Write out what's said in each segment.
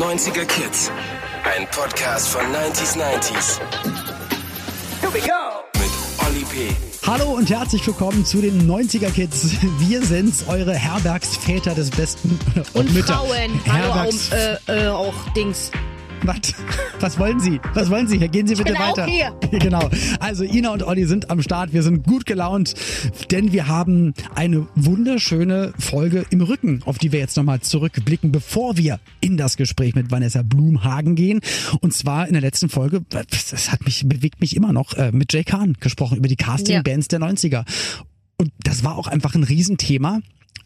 90er Kids. Ein Podcast von 90s 90s. Here we go. Mit Olli P. Hallo und herzlich willkommen zu den 90er Kids. Wir sind's, eure Herbergsväter des Besten. Und Mütter. Frauen. Hallo, Herbergs auch, äh, äh, auch Dings. Was? Was wollen Sie? Was wollen Sie? Hier gehen Sie bitte weiter. hier. Genau. Also Ina und Olli sind am Start. Wir sind gut gelaunt, denn wir haben eine wunderschöne Folge im Rücken, auf die wir jetzt nochmal zurückblicken, bevor wir in das Gespräch mit Vanessa Blumhagen gehen. Und zwar in der letzten Folge, das hat mich, bewegt mich immer noch, äh, mit Jay Kahn gesprochen über die Casting-Bands der 90er. Und das war auch einfach ein Riesenthema,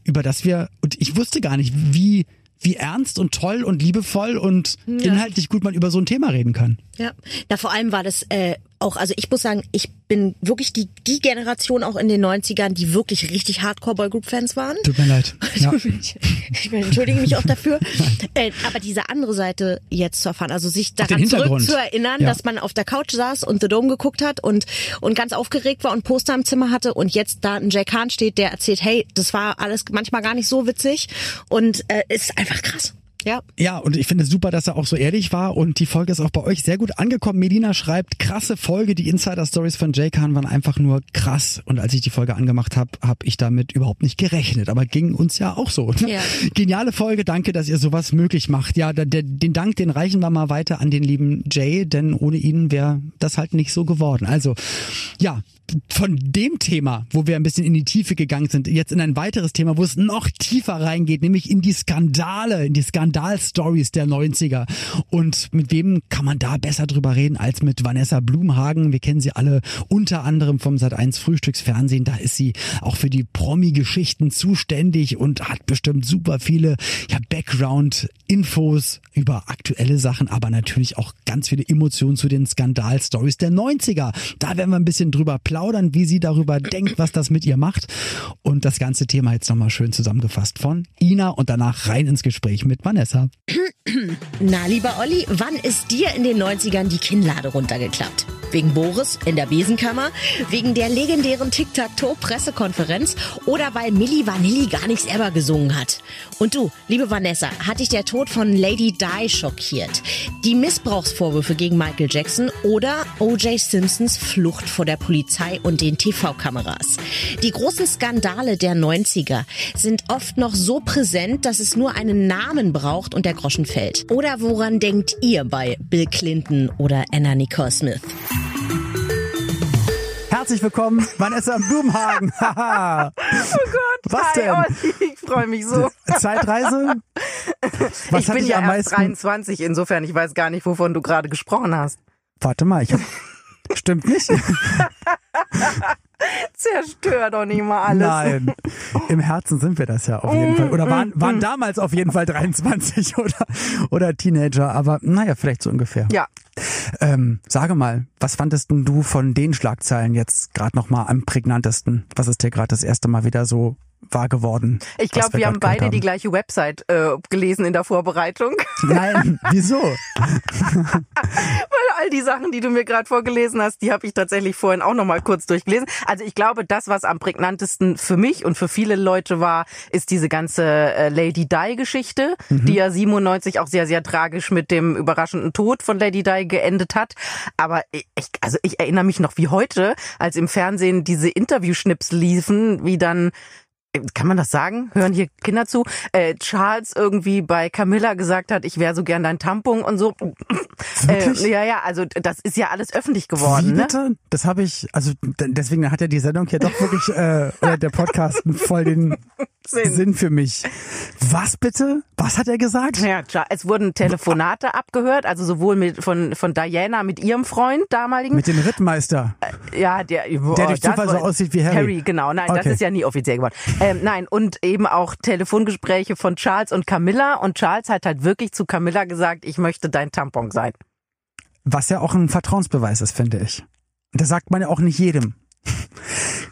über das wir, und ich wusste gar nicht, wie, wie ernst und toll und liebevoll und inhaltlich gut man über so ein Thema reden kann. Ja. Na, vor allem war das äh, auch, also ich muss sagen, ich bin wirklich die, die Generation auch in den 90ern, die wirklich richtig Hardcore-Boygroup-Fans waren. Tut mir leid. Ja. Ich, ich entschuldige mich auch dafür. äh, aber diese andere Seite jetzt zu erfahren, also sich daran zurückzuerinnern, Ja. dass man auf der Couch saß und The Dome geguckt hat und, und ganz aufgeregt war und Poster im Zimmer hatte und jetzt da ein Jack Hahn steht, der erzählt, hey, das war alles manchmal gar nicht so witzig und äh, ist einfach krass. Ja. Ja, und ich finde es super, dass er auch so ehrlich war und die Folge ist auch bei euch sehr gut angekommen. Medina schreibt, krasse Folge, die Insider-Stories von Jay Khan waren einfach nur krass. Und als ich die Folge angemacht habe, habe ich damit überhaupt nicht gerechnet. Aber ging uns ja auch so. Ne? Ja. Geniale Folge, danke, dass ihr sowas möglich macht. Ja, der, den Dank, den reichen wir mal weiter an den lieben Jay, denn ohne ihn wäre das halt nicht so geworden. Also, ja, von dem Thema, wo wir ein bisschen in die Tiefe gegangen sind, jetzt in ein weiteres Thema, wo es noch tiefer reingeht, nämlich in die Skandale, in die Skandalstories der 90er. Und mit wem kann man da besser drüber reden als mit Vanessa Blumhagen? Wir kennen sie alle unter anderem vom Sat1 Frühstücksfernsehen. Da ist sie auch für die Promi-Geschichten zuständig und hat bestimmt super viele ja, Background-Infos über aktuelle Sachen, aber natürlich auch ganz viele Emotionen zu den Skandalstories der 90er. Da werden wir ein bisschen drüber plaudern, wie sie darüber denkt, was das mit ihr macht. Und das ganze Thema jetzt nochmal schön zusammengefasst von Ina und danach rein ins Gespräch mit Vanessa. Na, lieber Olli, wann ist dir in den 90ern die Kinnlade runtergeklappt? Wegen Boris in der Besenkammer? Wegen der legendären Tic-Tac-Toe-Pressekonferenz? Oder weil Milli Vanilli gar nichts selber gesungen hat? Und du, liebe Vanessa, hat dich der Tod von Lady Di schockiert? Die Missbrauchsvorwürfe gegen Michael Jackson oder O.J. Simpsons Flucht vor der Polizei und den TV-Kameras? Die großen Skandale der 90er sind oft noch so präsent, dass es nur einen Namen braucht und der Groschen fällt. Oder woran denkt ihr bei Bill Clinton oder Anna Nicole Smith? Herzlich willkommen, Vanessa Blumhagen. Oh Gott, Was hi, denn? Olli, ich freue mich so. Zeitreise? Was ich bin ja am erst meisten 23, insofern ich weiß gar nicht, wovon du gerade gesprochen hast. Warte mal, ich hab, stimmt nicht? Zerstör doch nicht mal alles. Nein, im Herzen sind wir das ja auf jeden Fall. Oder waren, waren damals auf jeden Fall 23 oder, oder Teenager, aber naja, vielleicht so ungefähr. Ja, Ähm, sage mal, was fandest denn du von den Schlagzeilen jetzt gerade nochmal am prägnantesten? Was ist dir gerade das erste Mal wieder so wahr geworden? ich glaube, wir haben grad gehört beide die gleiche Website äh, gelesen in der Vorbereitung. Nein, wieso? Weil all die Sachen, die du mir gerade vorgelesen hast, die habe ich tatsächlich vorhin auch noch mal kurz durchgelesen. Also ich glaube, das, was am prägnantesten für mich und für viele Leute war, ist diese ganze äh, Lady Di-Geschichte, die ja 97 auch sehr, sehr tragisch mit dem überraschenden Tod von Lady Di geendet hat. Aber ich, also ich erinnere mich noch wie heute, als im Fernsehen diese Interviewschnips liefen, wie dann kann man das sagen? Hören hier Kinder zu? Äh, Charles irgendwie bei Camilla gesagt hat, ich wäre so gern dein Tampon und so. Äh, Wirklich? ja, ja, also das ist ja alles öffentlich geworden. Wie Ne? bitte? Das habe ich, also deswegen hat ja die Sendung hier doch wirklich, äh, oder der Podcast voll den Sinn. Sinn für mich. Was bitte? Was hat er gesagt? Ja, es wurden Telefonate abgehört, also sowohl mit von von Diana mit ihrem Freund damaligen, Mit dem Rittmeister. ja, der, oh, Der durch das Zufall so aussieht wie Harry. Harry, genau. Nein, das Okay. ist ja nie offiziell geworden. Ähm, nein, und eben auch Telefongespräche von Charles und Camilla. Und Charles hat halt wirklich zu Camilla gesagt, ich möchte dein Tampon sein. Was ja auch ein Vertrauensbeweis ist, finde ich. Das sagt man ja auch nicht jedem.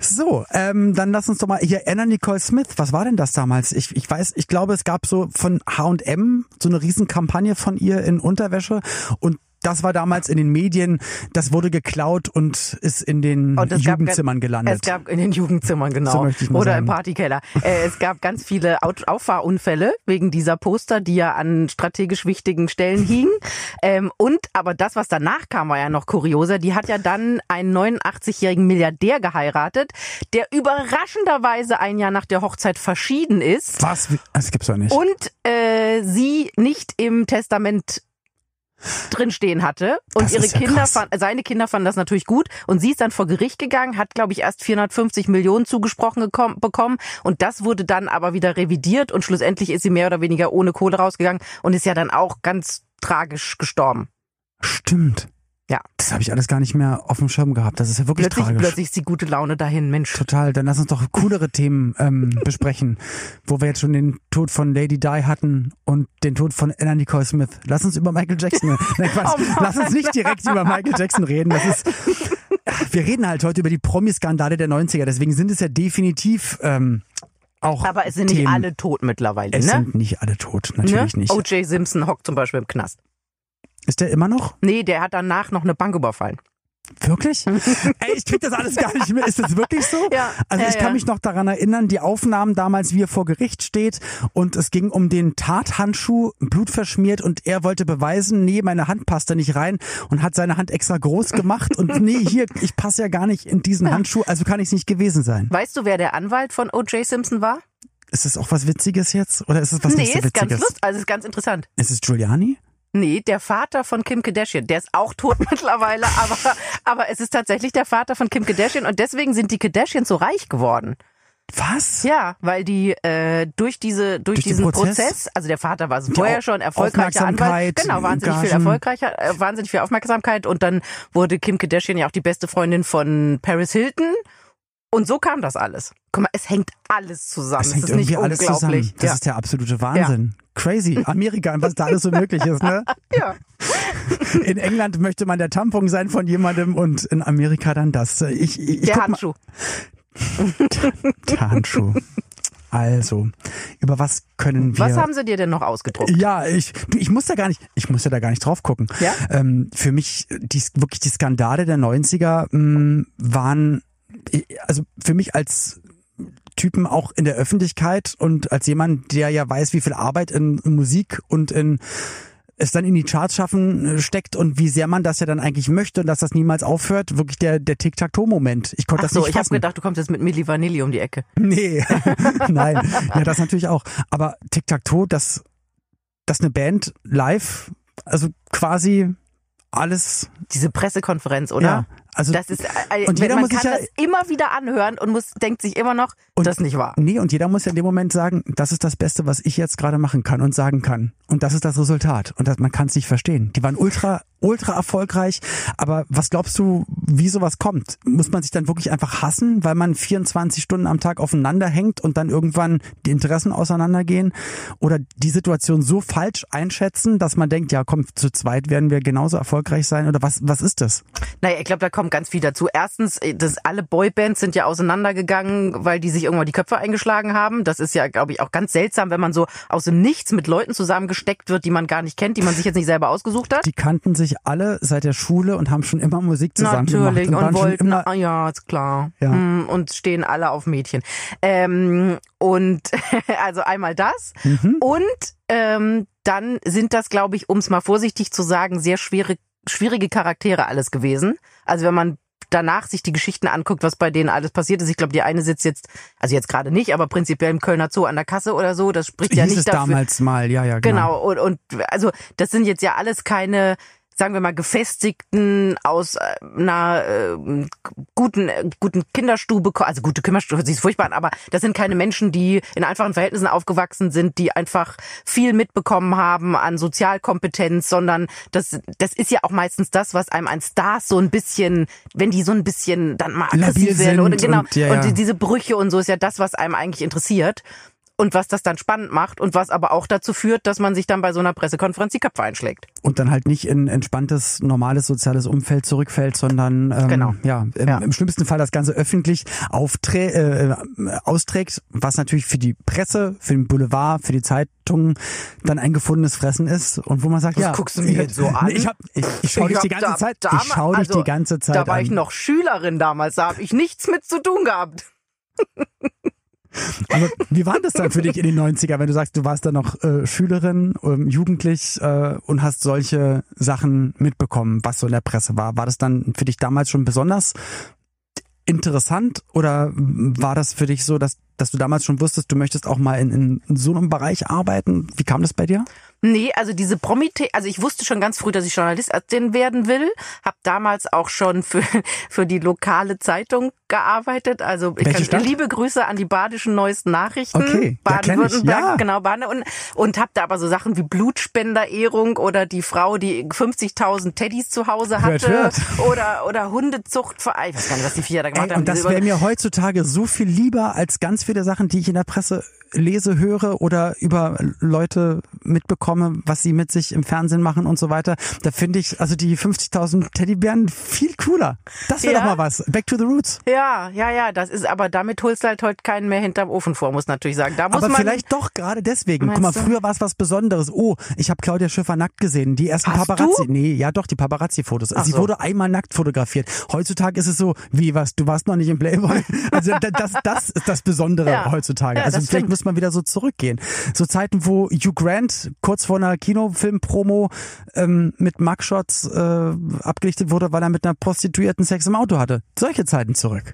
So, ähm, dann lass uns doch mal hier Anna Nicole Smith. Was war denn das damals? Ich, ich weiß, ich glaube, es gab so von H&M so eine Riesenkampagne von ihr in Unterwäsche und das war damals in den Medien, das wurde geklaut und ist in den Jugendzimmern gab, gelandet. Es gab in den Jugendzimmern, genau. So möchte ich mal Oder sagen. im Partykeller. Äh, es gab ganz viele Auffahrunfälle wegen dieser Poster, die ja an strategisch wichtigen Stellen hingen. Ähm, und aber das, was danach kam, war ja noch kurioser. Die hat ja dann einen 89-jährigen Milliardär geheiratet, der überraschenderweise ein Jahr nach der Hochzeit verschieden ist. Was? Das gibt's doch nicht. Und äh, sie nicht im Testament drinstehen hatte und das ihre ja Kinder fand, seine Kinder fanden das natürlich gut und sie ist dann vor Gericht gegangen, hat glaube ich erst 450 Millionen zugesprochen gekommen, bekommen und das wurde dann aber wieder revidiert und schlussendlich ist sie mehr oder weniger ohne Kohle rausgegangen und ist ja dann auch ganz tragisch gestorben. Stimmt. Ja. Das habe ich alles gar nicht mehr auf dem Schirm gehabt. Das ist ja wirklich plötzlich, tragisch. Plötzlich ist die gute Laune dahin, Mensch. Total. Dann lass uns doch coolere Themen ähm, besprechen, wo wir jetzt schon den Tod von Lady Di hatten und den Tod von Anna Nicole Smith. Lass uns über Michael Jackson. Nein, Quatsch. Oh lass uns nicht direkt über Michael Jackson reden. Das ist. Wir reden halt heute über die Promi-Skandale der 90er. Deswegen sind es ja definitiv ähm, auch. Aber es sind Themen. nicht alle tot mittlerweile, es ne? Es sind nicht alle tot, natürlich ne? nicht. O.J. Simpson hockt zum Beispiel im Knast. Ist der immer noch? Nee, der hat danach noch eine Bank überfallen. Wirklich? Ey, ich krieg das alles gar nicht mehr. Ist das wirklich so? Ja. Also ja, ich kann ja. mich noch daran erinnern, die Aufnahmen damals, wie er vor Gericht steht und es ging um den Tathandschuh, Blut verschmiert und er wollte beweisen, nee, meine Hand passt da nicht rein und hat seine Hand extra groß gemacht und nee, hier, ich passe ja gar nicht in diesen Handschuh, also kann ich es nicht gewesen sein. Weißt du, wer der Anwalt von O.J. Simpson war? Ist es auch was Witziges jetzt oder ist es was nee, nicht so Witziges? Nee, ist ganz lustig, also ist ganz interessant. Ist es Giuliani? Nee, der Vater von Kim Kardashian. Der ist auch tot mittlerweile, aber, aber es ist tatsächlich der Vater von Kim Kardashian und deswegen sind die Kardashians so reich geworden. Was? Ja, weil die äh, durch diese durch, durch diesen Prozess? Prozess? also der Vater war vorher schon erfolgreicher Anwalt, genau wahnsinnig viel erfolgreicher, äh, wahnsinnig viel Aufmerksamkeit und dann wurde Kim Kardashian ja auch die beste Freundin von Paris Hilton und so kam das alles. Guck mal, es hängt alles zusammen. Es hängt ist irgendwie nicht alles zusammen. Das ja. ist der absolute Wahnsinn. Ja. Crazy. Amerika, was da alles so möglich ist, ne? Ja. In England möchte man der Tampon sein von jemandem und in Amerika dann das. Ich, ich, der Handschuh. der Handschuh. Also, über was können wir? Was haben sie dir denn noch ausgedruckt? Ja, ich, ich muss da gar nicht, ich muss ja da gar nicht drauf gucken. Ja? Ähm, für mich, die, wirklich die Skandale der 90er mh, waren, also für mich als Typen auch in der Öffentlichkeit und als jemand, der ja weiß, wie viel Arbeit in Musik und in es dann in die Charts schaffen steckt und wie sehr man das ja dann eigentlich möchte und dass das niemals aufhört, wirklich der, der Tic-Tac-Toe-Moment. Ich konnte Ach das so, nicht ich habe gedacht, du kommst jetzt mit Milli Vanilli um die Ecke. Nee, nein. Ja, das natürlich auch. Aber Tic-Tac-Toe, dass, dass eine Band live, also quasi alles. Diese Pressekonferenz, oder? Ja, also das ist, äh, und jeder man muss kann ja, das immer wieder anhören und muss denkt sich immer noch, und, das ist nicht wahr. Nee, und jeder muss ja in dem Moment sagen, das ist das Beste, was ich jetzt gerade machen kann und sagen kann. Und das ist das Resultat. Und das, man kann es nicht verstehen. Die waren ultra, ultra erfolgreich. Aber was glaubst du, wie sowas kommt? Muss man sich dann wirklich einfach hassen, weil man 24 Stunden am Tag aufeinander hängt und dann irgendwann die Interessen auseinandergehen? Oder die Situation so falsch einschätzen, dass man denkt, ja komm, zu zweit werden wir genauso erfolgreich sein? Oder was, was ist das? Naja, ich glaube, da kommt ganz viel dazu. Erstens, das, alle Boybands sind ja auseinandergegangen, weil die sich irgendwann die Köpfe eingeschlagen haben. Das ist ja, glaube ich, auch ganz seltsam, wenn man so aus dem Nichts mit Leuten zusammengesteckt wird, die man gar nicht kennt, die man sich jetzt nicht selber ausgesucht hat. Die kannten sich alle seit der Schule und haben schon immer Musik zusammen Natürlich gemacht. und, und wollten, immer, ah, ja, ist klar. Ja. Hm, Und stehen alle auf Mädchen. Ähm, und also einmal das. Mhm. Und ähm, dann sind das, glaube ich, um es mal vorsichtig zu sagen, sehr schwere, schwierige Charaktere alles gewesen. Also wenn man danach sich die Geschichten anguckt, was bei denen alles passiert ist. Ich glaube, die eine sitzt jetzt, also jetzt gerade nicht, aber prinzipiell im Kölner Zoo an der Kasse oder so. Das spricht ja hieß nicht es dafür. damals mal, ja, ja, genau. Genau, und, und also das sind jetzt ja alles keine, sagen wir mal, gefestigten aus äh, einer äh, guten äh, guten Kinderstube, also gute Kinderstube hört sich furchtbar an, aber das sind keine Menschen, die in einfachen Verhältnissen aufgewachsen sind, die einfach viel mitbekommen haben an Sozialkompetenz, sondern das das ist ja auch meistens das, was einem an Stars so ein bisschen, wenn die so ein bisschen dann mal aggressiv werden oder genau und- ja, ja. und die, diese Brüche und so ist ja das, was einem eigentlich interessiert. Und was das dann spannend macht und was aber auch dazu führt, dass man sich dann bei so einer Pressekonferenz die Köpfe einschlägt. Und dann halt nicht in entspanntes, normales soziales Umfeld zurückfällt, sondern ähm, Genau. ja, im, Ja. im schlimmsten Fall das Ganze öffentlich aufträ äh, austrägt, was natürlich für die Presse, für den Boulevard, für die Zeitungen dann ein gefundenes Fressen ist und wo man sagt, Was ja, guckst du mir jetzt so an? Ich, hab, ich, ich schau dich die ganze da- Zeit, ich schau dich also, die ganze Zeit Da war an. ich noch Schülerin damals, da habe ich nichts mit zu tun gehabt. Aber wie war das dann für dich in den 90er, wenn du sagst, du warst da noch äh, Schülerin, ähm, jugendlich äh, und hast solche Sachen mitbekommen, was so in der Presse war? War das dann für dich damals schon besonders interessant oder war das für dich so, dass, dass du damals schon wusstest, du möchtest auch mal in, in so einem Bereich arbeiten? Wie kam das bei dir? Nee, also diese promi also ich wusste schon ganz früh, dass ich Journalistin werden will. Hab damals auch schon für, für die lokale Zeitung gearbeitet. Also ich Welche kann, Stadt? liebe Grüße an die badischen neuesten Nachrichten. Okay, Baden-Württemberg, ja. genau, Baden und, und hab da aber so Sachen wie Blutspenderehrung oder die Frau, die 50.000 Teddys zu Hause hatte Hört, oder, oder Hundezuchtverein. Ich weiß gar nicht, was die vier da gemacht Ey, haben. und das wäre mir heutzutage so viel lieber als ganz viele Sachen, die ich in der Presse lese, höre oder über Leute mitbekomme, was sie mit sich im Fernsehen machen und so weiter. Da finde ich also die 50.000 Teddybären viel cooler. Das wäre Ja. doch mal was. Back to the roots. Ja, ja, ja, das ist, aber damit holst du halt heute keinen mehr hinterm Ofen vor, muss natürlich sagen. Da muss Aber man, vielleicht doch gerade deswegen. Guck mal, du? früher war es was Besonderes. Oh, ich habe Claudia Schiffer nackt gesehen. Die ersten Hast Paparazzi. du? Nee, ja doch, die Paparazzi-Fotos. Sie so. wurde einmal nackt fotografiert. Heutzutage ist es so, wie was, du warst noch nicht im Playboy. Also da- das, das ist das Besondere Ja. heutzutage. Ja, also vielleicht stimmt. muss man wieder so zurückgehen. So Zeiten, wo Hugh Grant kurz vor einer Kinofilm-Promo ähm, mit Mugshots äh, abgelichtet wurde, weil er mit einer Prostituierten Sex im Auto hatte. Solche Zeiten zurück.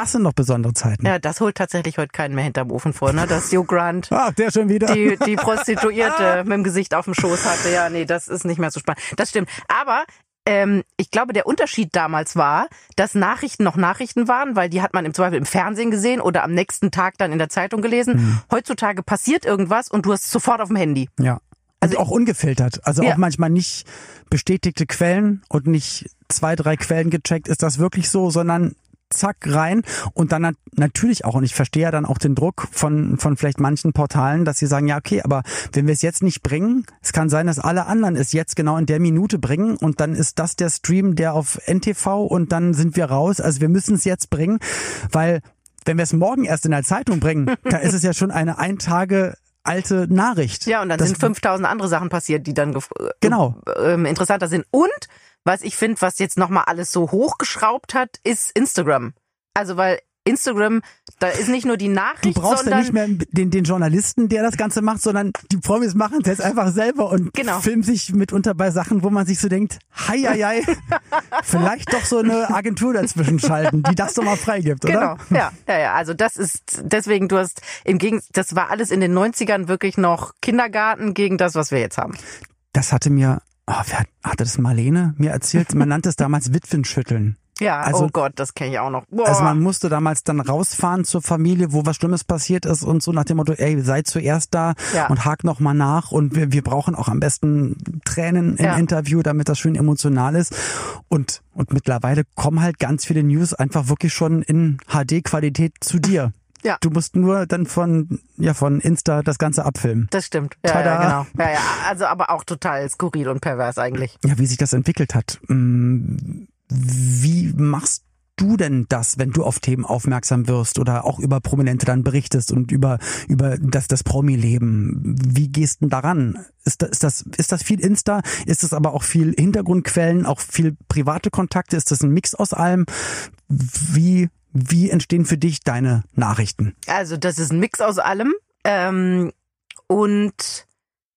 Das sind doch besondere Zeiten. ja, das holt tatsächlich heute keinen mehr hinterm Ofen vor, ne? Dass Hugh Grant Ach, der schon wieder. die, die Prostituierte mit dem Gesicht auf dem Schoß hatte. Ja, nee, das ist nicht mehr so spannend. Das stimmt. Aber ähm, ich glaube, der Unterschied damals war, dass Nachrichten noch Nachrichten waren, weil die hat man im Zweifel im Fernsehen gesehen oder am nächsten Tag dann in der Zeitung gelesen. Mhm. Heutzutage passiert irgendwas und du hast es sofort auf dem Handy. Ja. Also auch ungefiltert. Also Ja. auch manchmal nicht bestätigte Quellen und nicht zwei, drei Quellen gecheckt, ist das wirklich so, sondern zack rein und dann nat natürlich auch und ich verstehe ja dann auch den Druck von von vielleicht manchen Portalen, dass sie sagen, ja okay, aber wenn wir es jetzt nicht bringen, es kann sein, dass alle anderen es jetzt genau in der Minute bringen und dann ist das der Stream, der auf NTV und dann sind wir raus. Also wir müssen es jetzt bringen, weil wenn wir es morgen erst in der Zeitung bringen, da ist es ja schon eine ein Tage alte Nachricht. Ja, und dann Das- sind 5000 andere Sachen passiert, die dann Genau. ähm, interessanter sind. Und was ich finde, was jetzt nochmal alles so hochgeschraubt hat, ist Instagram. Also weil Instagram, da ist nicht nur die Nachricht, Du brauchst ja sondern nicht mehr den, den Journalisten, der das Ganze macht, sondern die Promis machen es jetzt einfach selber und Genau. filmen sich mitunter bei Sachen, wo man sich so denkt, hei, hei, hei, vielleicht doch so eine Agentur dazwischen schalten, die das doch mal freigibt, Genau, oder? ja, ja, ja. Also das ist deswegen, du hast im Gegensatz, das war alles in den 90ern wirklich noch Kindergarten gegen das, was wir jetzt haben. Das hatte mir, oh, wer hat- hatte das Marlene mir erzählt? Man nannte es damals Witwenschütteln. Ja, Also- oh Gott, das kenne ich auch noch. Boah. Also man musste damals dann rausfahren zur Familie, wo was Schlimmes passiert ist und so nach dem Motto, ey, sei zuerst da Ja. und hak noch mal nach und wir, wir brauchen auch am besten Tränen im Ja. Interview, damit das schön emotional ist. Und, und mittlerweile kommen halt ganz viele News einfach wirklich schon in HD-Qualität zu dir. Ja. Du musst nur dann von, ja, von Insta das Ganze abfilmen. das stimmt. Ja, Tada. ja, genau. Ja, ja, also aber auch total skurril und pervers eigentlich. Ja, wie sich das entwickelt hat. Mm, Wie machst du denn das, wenn du auf Themen aufmerksam wirst oder auch über Prominente dann berichtest und über, über das, das Promi-Leben? Wie gehst du denn daran? Ist das, ist das, ist das viel Insta? Ist es aber auch viel Hintergrundquellen, auch viel private Kontakte? Ist das ein Mix aus allem? Wie, wie entstehen für dich deine Nachrichten? Also das ist ein Mix aus allem. Ähm, und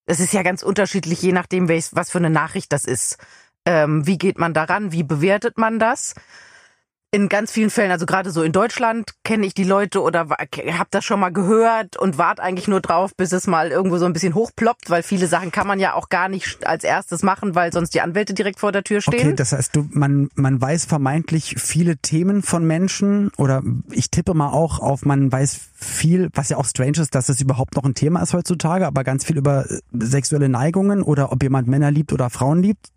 es ist ja ganz unterschiedlich, je nachdem, welch, was für eine Nachricht das ist. Ähm, wie geht man daran? Wie bewertet man das? In ganz vielen Fällen, also gerade so in Deutschland, kenne ich die Leute oder habe das schon mal gehört und warte eigentlich nur drauf, bis es mal irgendwo so ein bisschen hochploppt, weil viele Sachen kann man ja auch gar nicht als erstes machen, weil sonst die Anwälte direkt vor der Tür stehen. Okay, das heißt, du, man, man weiß vermeintlich viele Themen von Menschen oder ich tippe mal auch auf, man weiß viel, was ja auch strange ist, dass es überhaupt noch ein Thema ist heutzutage, aber ganz viel über äh, sexuelle Neigungen oder ob jemand Männer liebt oder Frauen liebt.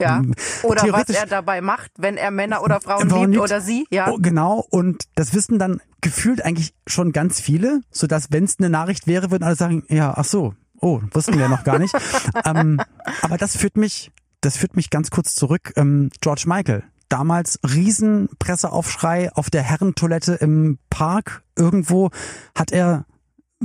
Ja. Oder was er dabei macht, wenn er Männer oder Frauen, Frauen liebt, liebt oder sie. Ja. Oh, genau. Und das wissen dann gefühlt eigentlich schon ganz viele, sodass wenn es eine Nachricht wäre, würden alle sagen, ja, ach so, oh, wussten wir noch gar nicht. ähm, aber das führt mich, das führt mich ganz kurz zurück. Ähm, George Michael, damals Riesenpresseaufschrei auf der Herrentoilette im Park irgendwo. Hat er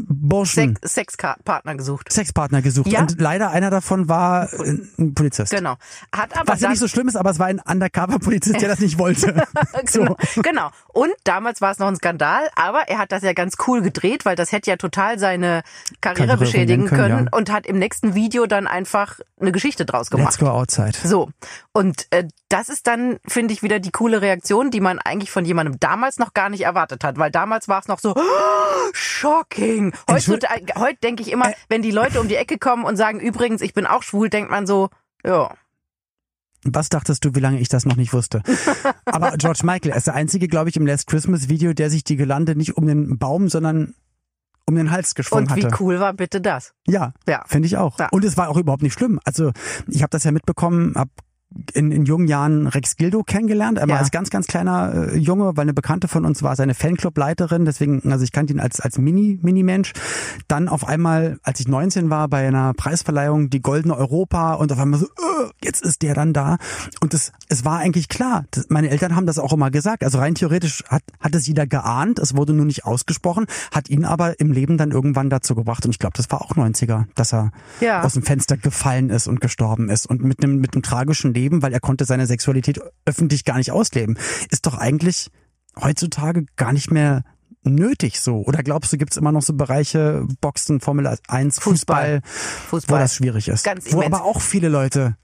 Burschen. Sex, Sexpartner gesucht. Sexpartner gesucht. Ja? Und leider einer davon war ein Polizist. Genau. Hat aber Was ja nicht so schlimm ist, aber es war ein Undercover-Polizist, der das nicht wollte. genau. so. genau. Und damals war es noch ein Skandal, aber er hat das ja ganz cool gedreht, weil das hätte ja total seine Karriere, Karriere beschädigen können, können ja. und hat im nächsten Video dann einfach eine Geschichte draus gemacht. Let's go outside. So. Und äh, das ist dann, finde ich, wieder die coole Reaktion, die man eigentlich von jemandem damals noch gar nicht erwartet hat, weil damals war es noch so, oh, shocking Heute, heute denke ich immer, äh, wenn die Leute um die Ecke kommen und sagen, übrigens, ich bin auch schwul, denkt man so, ja. Was dachtest du, wie lange ich das noch nicht wusste? Aber George Michael ist der einzige, glaube ich, im Last Christmas Video, der sich die Gelande nicht um den Baum, sondern um den Hals geschwungen hatte. Und wie cool war bitte das? Ja, ja. finde ich auch. Ja. Und es war auch überhaupt nicht schlimm. Also ich habe das ja mitbekommen, habe in, in jungen Jahren Rex Gildo kennengelernt. Er war als ganz, ganz kleiner äh, Junge, weil eine Bekannte von uns war seine Fanclub-Leiterin. Deswegen, also ich kannte ihn als, als Mini, Mini-Mensch. Dann auf einmal, als ich 19 war, bei einer Preisverleihung, die Goldene Europa und auf einmal so, uh, jetzt ist der dann da. Und es, es war eigentlich klar. Das, meine Eltern haben das auch immer gesagt. Also rein theoretisch hat, hat es jeder geahnt. Es wurde nur nicht ausgesprochen, hat ihn aber im Leben dann irgendwann dazu gebracht. Und ich glaube, das war auch 90er, dass er ja. aus dem Fenster gefallen ist und gestorben ist. Und mit einem, mit einem tragischen Leben leben, weil er konnte seine Sexualität öffentlich gar nicht ausleben. Ist doch eigentlich heutzutage gar nicht mehr nötig so? Oder glaubst du, gibt es immer noch so Bereiche, Boxen, Formel 1, Fußball, Fußball, Fußball. wo das schwierig ist? Ganz wo aber auch viele Leute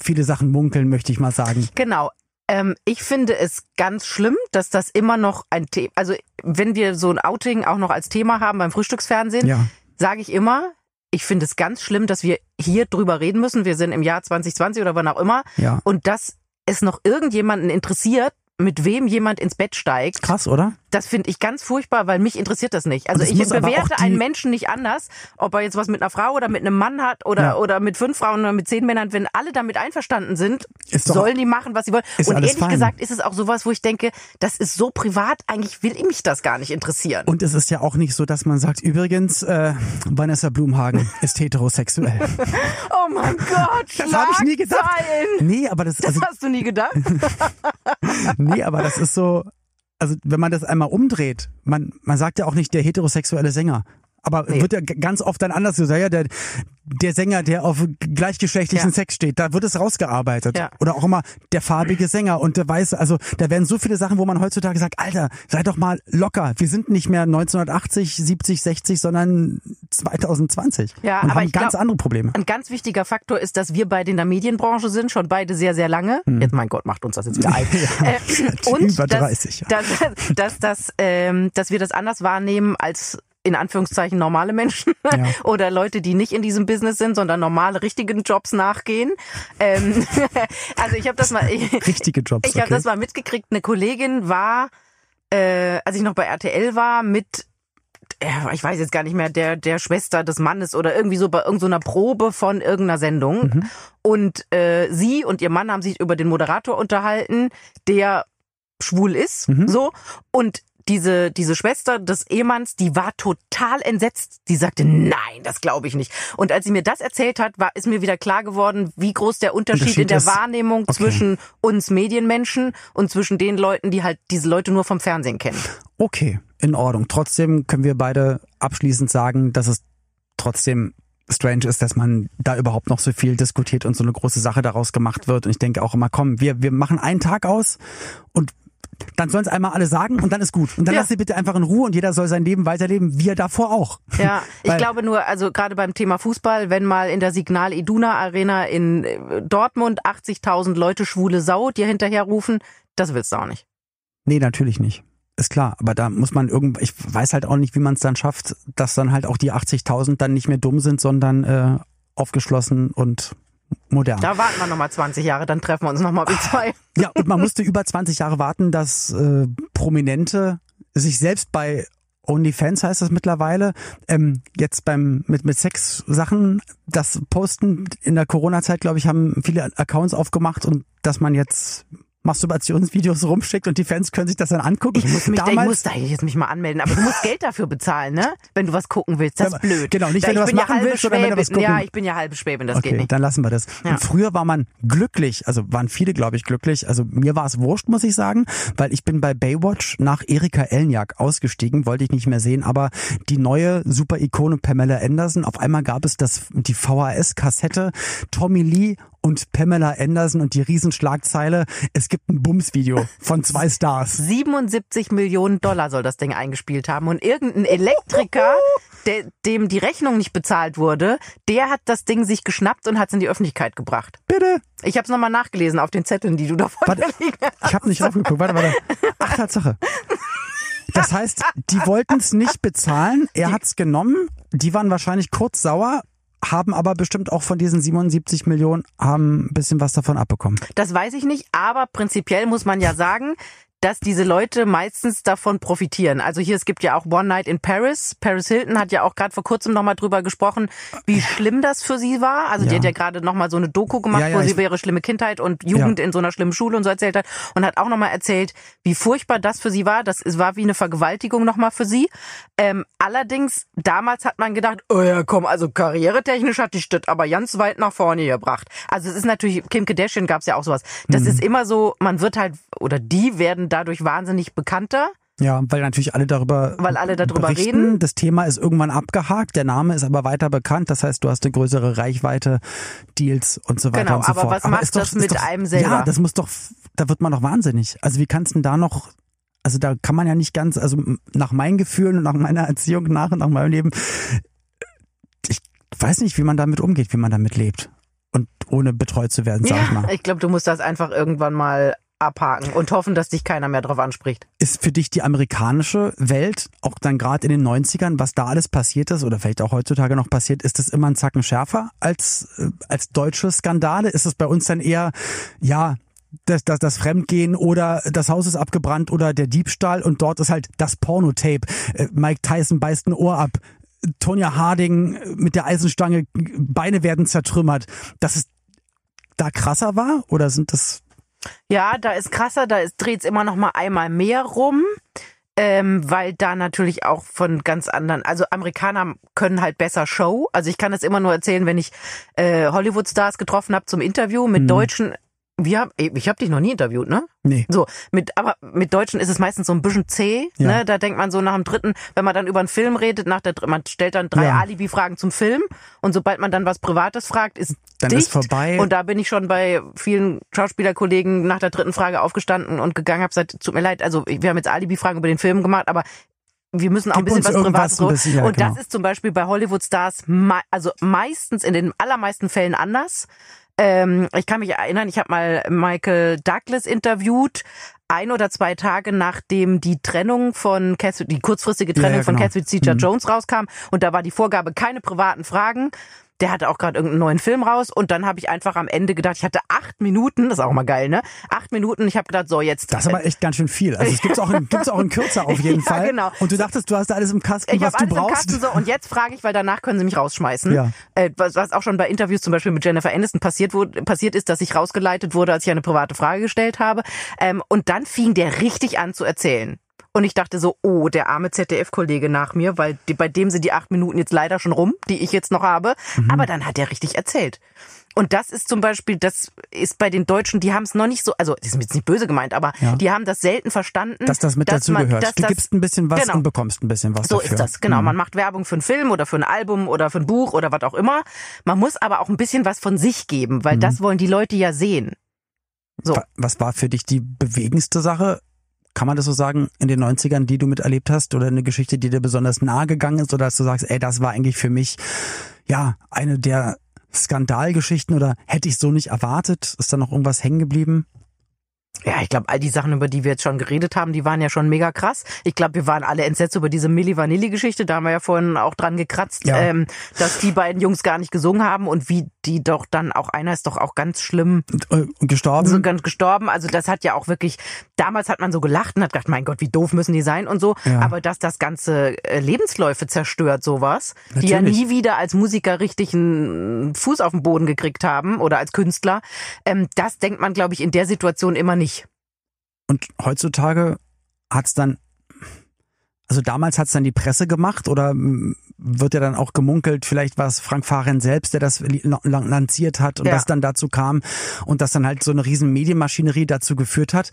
viele Sachen munkeln, möchte ich mal sagen. Genau. Ähm, ich finde es ganz schlimm, dass das immer noch ein Thema, also wenn wir so ein Outing auch noch als Thema haben beim Frühstücksfernsehen, ja. sage ich immer, ich finde es ganz schlimm, dass wir hier drüber reden müssen. Wir sind im Jahr 2020 oder wann auch immer. Ja. Und dass es noch irgendjemanden interessiert, mit wem jemand ins Bett steigt. Krass, oder? Das finde ich ganz furchtbar, weil mich interessiert das nicht. Also ich bewerte einen Menschen nicht anders, ob er jetzt was mit einer Frau oder mit einem Mann hat oder, ja. oder mit fünf Frauen oder mit zehn Männern. Wenn alle damit einverstanden sind, sollen die machen, was sie wollen. Und ehrlich fein. gesagt ist es auch sowas, wo ich denke, das ist so privat, eigentlich will ich mich das gar nicht interessieren. Und es ist ja auch nicht so, dass man sagt, übrigens, äh, Vanessa Blumhagen ist heterosexuell. oh mein Gott, Das habe ich nie gedacht. Nee, aber das, also, das hast du nie gedacht? nee, aber das ist so, also wenn man das einmal umdreht, man, man sagt ja auch nicht der heterosexuelle Sänger. Aber nee. wird ja ganz oft dann anders gesagt, ja, der, der Sänger, der auf gleichgeschlechtlichen ja. Sex steht, da wird es rausgearbeitet. Ja. Oder auch immer der farbige Sänger und der weiße, also da werden so viele Sachen, wo man heutzutage sagt, Alter, sei doch mal locker. Wir sind nicht mehr 1980, 70, 60, sondern 2020. Ja, und aber haben ganz glaub, andere Probleme. Ein ganz wichtiger Faktor ist, dass wir beide in der Medienbranche sind, schon beide sehr, sehr lange. Hm. Jetzt, mein Gott, macht uns das jetzt wieder ein. ja, äh, und über 30, dass, ja. dass, dass, dass, ähm, dass wir das anders wahrnehmen als in Anführungszeichen normale Menschen ja. oder Leute, die nicht in diesem Business sind, sondern normale, richtigen Jobs nachgehen. Ähm, also ich habe das mal, ich, richtige Jobs. Ich habe okay. das mal mitgekriegt. Eine Kollegin war, äh, als ich noch bei RTL war, mit ich weiß jetzt gar nicht mehr, der, der Schwester des Mannes oder irgendwie so bei irgendeiner Probe von irgendeiner Sendung. Mhm. Und äh, sie und ihr Mann haben sich über den Moderator unterhalten, der schwul ist, mhm. so. Und diese, diese Schwester des Ehemanns, die war total entsetzt. Die sagte, nein, das glaube ich nicht. Und als sie mir das erzählt hat, war, ist mir wieder klar geworden, wie groß der Unterschied, Unterschied in der Wahrnehmung okay. zwischen uns Medienmenschen und zwischen den Leuten, die halt diese Leute nur vom Fernsehen kennen. Okay, in Ordnung. Trotzdem können wir beide abschließend sagen, dass es trotzdem strange ist, dass man da überhaupt noch so viel diskutiert und so eine große Sache daraus gemacht wird. Und ich denke auch immer, komm, wir, wir machen einen Tag aus und dann sollen es einmal alle sagen und dann ist gut. Und dann ja. lass sie bitte einfach in Ruhe und jeder soll sein Leben weiterleben, wie er davor auch. Ja, ich glaube nur, also gerade beim Thema Fußball, wenn mal in der Signal Iduna Arena in äh, Dortmund 80.000 Leute schwule Sau dir hinterherrufen, das willst du auch nicht. Nee, natürlich nicht. Ist klar, aber da muss man irgend, ich weiß halt auch nicht, wie man es dann schafft, dass dann halt auch die 80.000 dann nicht mehr dumm sind, sondern äh, aufgeschlossen und modern. Da warten wir nochmal 20 Jahre, dann treffen wir uns nochmal wie zwei. Ja, und man musste über 20 Jahre warten, dass äh, Prominente sich selbst bei OnlyFans heißt das mittlerweile, ähm, jetzt beim mit mit Sex-Sachen das posten in der Corona-Zeit, glaube ich, haben viele Accounts aufgemacht und dass man jetzt Masturbationsvideos rumschickt und die Fans können sich das dann angucken. Ich muss, mich, Damals, ich muss da jetzt mich mal anmelden, aber du musst Geld dafür bezahlen, ne? Wenn du was gucken willst. Das ist blöd. Genau, nicht wenn du was machen ja willst oder wenn du was gucken Ja, ich bin ja halbe Schwäbin, das okay, geht nicht. dann lassen wir das. Ja. Und früher war man glücklich, also waren viele, glaube ich, glücklich. Also mir war es wurscht, muss ich sagen, weil ich bin bei Baywatch nach Erika Elniak ausgestiegen, wollte ich nicht mehr sehen, aber die neue Super-Ikone Pamela Anderson, auf einmal gab es das, die VHS-Kassette Tommy Lee und Pamela Anderson und die Riesenschlagzeile, es gibt ein Bums-Video von zwei Stars. 77 Millionen Dollar soll das Ding eingespielt haben und irgendein Elektriker, der, dem die Rechnung nicht bezahlt wurde, der hat das Ding sich geschnappt und hat es in die Öffentlichkeit gebracht. Bitte? Ich habe es nochmal nachgelesen auf den Zetteln, die du da vor warte, liegen hast. Ich habe nicht aufgeguckt. Warte, warte. Ach, Tatsache. Das heißt, die wollten es nicht bezahlen, er hat es genommen, die waren wahrscheinlich kurz sauer haben aber bestimmt auch von diesen 77 Millionen haben ein bisschen was davon abbekommen. Das weiß ich nicht, aber prinzipiell muss man ja sagen, dass diese Leute meistens davon profitieren. Also hier, es gibt ja auch One Night in Paris. Paris Hilton hat ja auch gerade vor kurzem nochmal drüber gesprochen, wie schlimm das für sie war. Also ja. die hat ja gerade nochmal so eine Doku gemacht, ja, ja, wo sie über ihre schlimme Kindheit und Jugend in so einer schlimmen Schule und so erzählt hat und hat auch nochmal erzählt, wie furchtbar das für sie war. Das war wie eine Vergewaltigung nochmal für sie. Ähm, allerdings, damals hat man gedacht, oh ja, komm, also karrieretechnisch hat die Stadt aber ganz weit nach vorne gebracht. Also es ist natürlich, Kim Kardashian gab es ja auch sowas. Das mhm. ist immer so, man wird halt, oder die werden dadurch wahnsinnig bekannter. Ja, weil natürlich alle darüber, weil alle darüber berichten. reden. Das Thema ist irgendwann abgehakt, der Name ist aber weiter bekannt. Das heißt, du hast eine größere Reichweite, Deals und so weiter genau, und so aber fort. Was aber macht das doch, mit doch, einem selber? Ja, das muss doch, da wird man doch wahnsinnig. Also wie kannst du denn da noch, also da kann man ja nicht ganz, also nach meinen Gefühlen und nach meiner Erziehung nach und nach meinem Leben, ich weiß nicht, wie man damit umgeht, wie man damit lebt und ohne betreut zu werden, sag ja, ich mal. Ich glaube, du musst das einfach irgendwann mal abhaken und hoffen, dass dich keiner mehr drauf anspricht. Ist für dich die amerikanische Welt, auch dann gerade in den 90ern, was da alles passiert ist oder vielleicht auch heutzutage noch passiert, ist das immer ein Zacken schärfer als, äh, als deutsche Skandale? Ist es bei uns dann eher, ja, das, das, das Fremdgehen oder das Haus ist abgebrannt oder der Diebstahl und dort ist halt das Pornotape. Äh, Mike Tyson beißt ein Ohr ab. Tonja Harding mit der Eisenstange, Beine werden zertrümmert. Dass es da krasser war oder sind das ja, da ist krasser, da dreht es immer noch mal einmal mehr rum. Ähm, weil da natürlich auch von ganz anderen, also Amerikaner können halt besser Show. Also ich kann das immer nur erzählen, wenn ich äh, Hollywood-Stars getroffen habe zum Interview mit mhm. Deutschen wir haben, ich habe dich noch nie interviewt, ne? Nee. So, mit, aber mit Deutschen ist es meistens so ein bisschen zäh, ja. ne? Da denkt man so nach dem dritten, wenn man dann über einen Film redet, nach der, man stellt dann drei ja. Alibi-Fragen zum Film und sobald man dann was Privates fragt, ist dann dicht. ist vorbei. Und da bin ich schon bei vielen Schauspielerkollegen nach der dritten Frage aufgestanden und gegangen, habe gesagt, tut mir leid, also wir haben jetzt Alibi-Fragen über den Film gemacht, aber wir müssen auch Gib ein bisschen was Privates ein bisschen, ja, Und genau. das ist zum Beispiel bei Hollywood-Stars, also meistens in den allermeisten Fällen anders. Ähm, ich kann mich erinnern, ich habe mal Michael Douglas interviewt, ein oder zwei Tage nachdem die Trennung von Catherine, die kurzfristige Trennung ja, ja, genau. von Catherine Zeta mhm. Jones rauskam und da war die Vorgabe keine privaten Fragen der hatte auch gerade irgendeinen neuen Film raus und dann habe ich einfach am Ende gedacht, ich hatte acht Minuten, das ist auch mal geil, ne? Acht Minuten, ich habe gedacht, so jetzt. Das ist aber echt ganz schön viel. Also es gibt's auch in, gibt's auch in kürzer auf jeden ja, Fall. genau. Und du dachtest, du hast da alles im Kasten, ich was du alles brauchst. Im Kasten, so, und jetzt frage ich, weil danach können sie mich rausschmeißen. Ja. Äh, was, was auch schon bei Interviews zum Beispiel mit Jennifer Aniston passiert wurde, passiert ist, dass ich rausgeleitet wurde, als ich eine private Frage gestellt habe. Ähm, und dann fing der richtig an zu erzählen. Und ich dachte so, oh, der arme ZDF-Kollege nach mir, weil die, bei dem sind die acht Minuten jetzt leider schon rum, die ich jetzt noch habe. Mhm. Aber dann hat er richtig erzählt. Und das ist zum Beispiel, das ist bei den Deutschen, die haben es noch nicht so, also das ist jetzt nicht böse gemeint, aber ja. die haben das selten verstanden. Dass das mit dazu gehört. du das, gibst ein bisschen was genau. und bekommst ein bisschen was so dafür. Ist das, genau. Mhm. Man macht Werbung für einen Film oder für ein Album oder für ein Buch oder was auch immer. Man muss aber auch ein bisschen was von sich geben, weil mhm. das wollen die Leute ja sehen. So. Was war für dich die bewegendste Sache kann man das so sagen, in den 90ern, die du miterlebt hast oder eine Geschichte, die dir besonders nahe gegangen ist oder dass du sagst, ey, das war eigentlich für mich, ja, eine der Skandalgeschichten oder hätte ich so nicht erwartet? Ist da noch irgendwas hängen geblieben? Ja, ich glaube, all die Sachen, über die wir jetzt schon geredet haben, die waren ja schon mega krass. Ich glaube, wir waren alle entsetzt über diese Milli Vanilli-Geschichte. Da haben wir ja vorhin auch dran gekratzt, ja. ähm, dass die beiden Jungs gar nicht gesungen haben und wie die doch dann auch, einer ist doch auch ganz schlimm äh, gestorben. so ganz gestorben. Also das hat ja auch wirklich, damals hat man so gelacht und hat gedacht, mein Gott, wie doof müssen die sein und so. Ja. Aber dass das ganze äh, Lebensläufe zerstört, sowas, die ja Natürlich. nie wieder als Musiker richtig einen Fuß auf den Boden gekriegt haben oder als Künstler, ähm, das denkt man, glaube ich, in der Situation immer nicht. Und heutzutage hat's dann, also damals hat's dann die Presse gemacht oder wird ja dann auch gemunkelt, vielleicht war es Frank Fahren selbst, der das lanciert hat und Ja. das dann dazu kam und das dann halt so eine riesen Medienmaschinerie dazu geführt hat.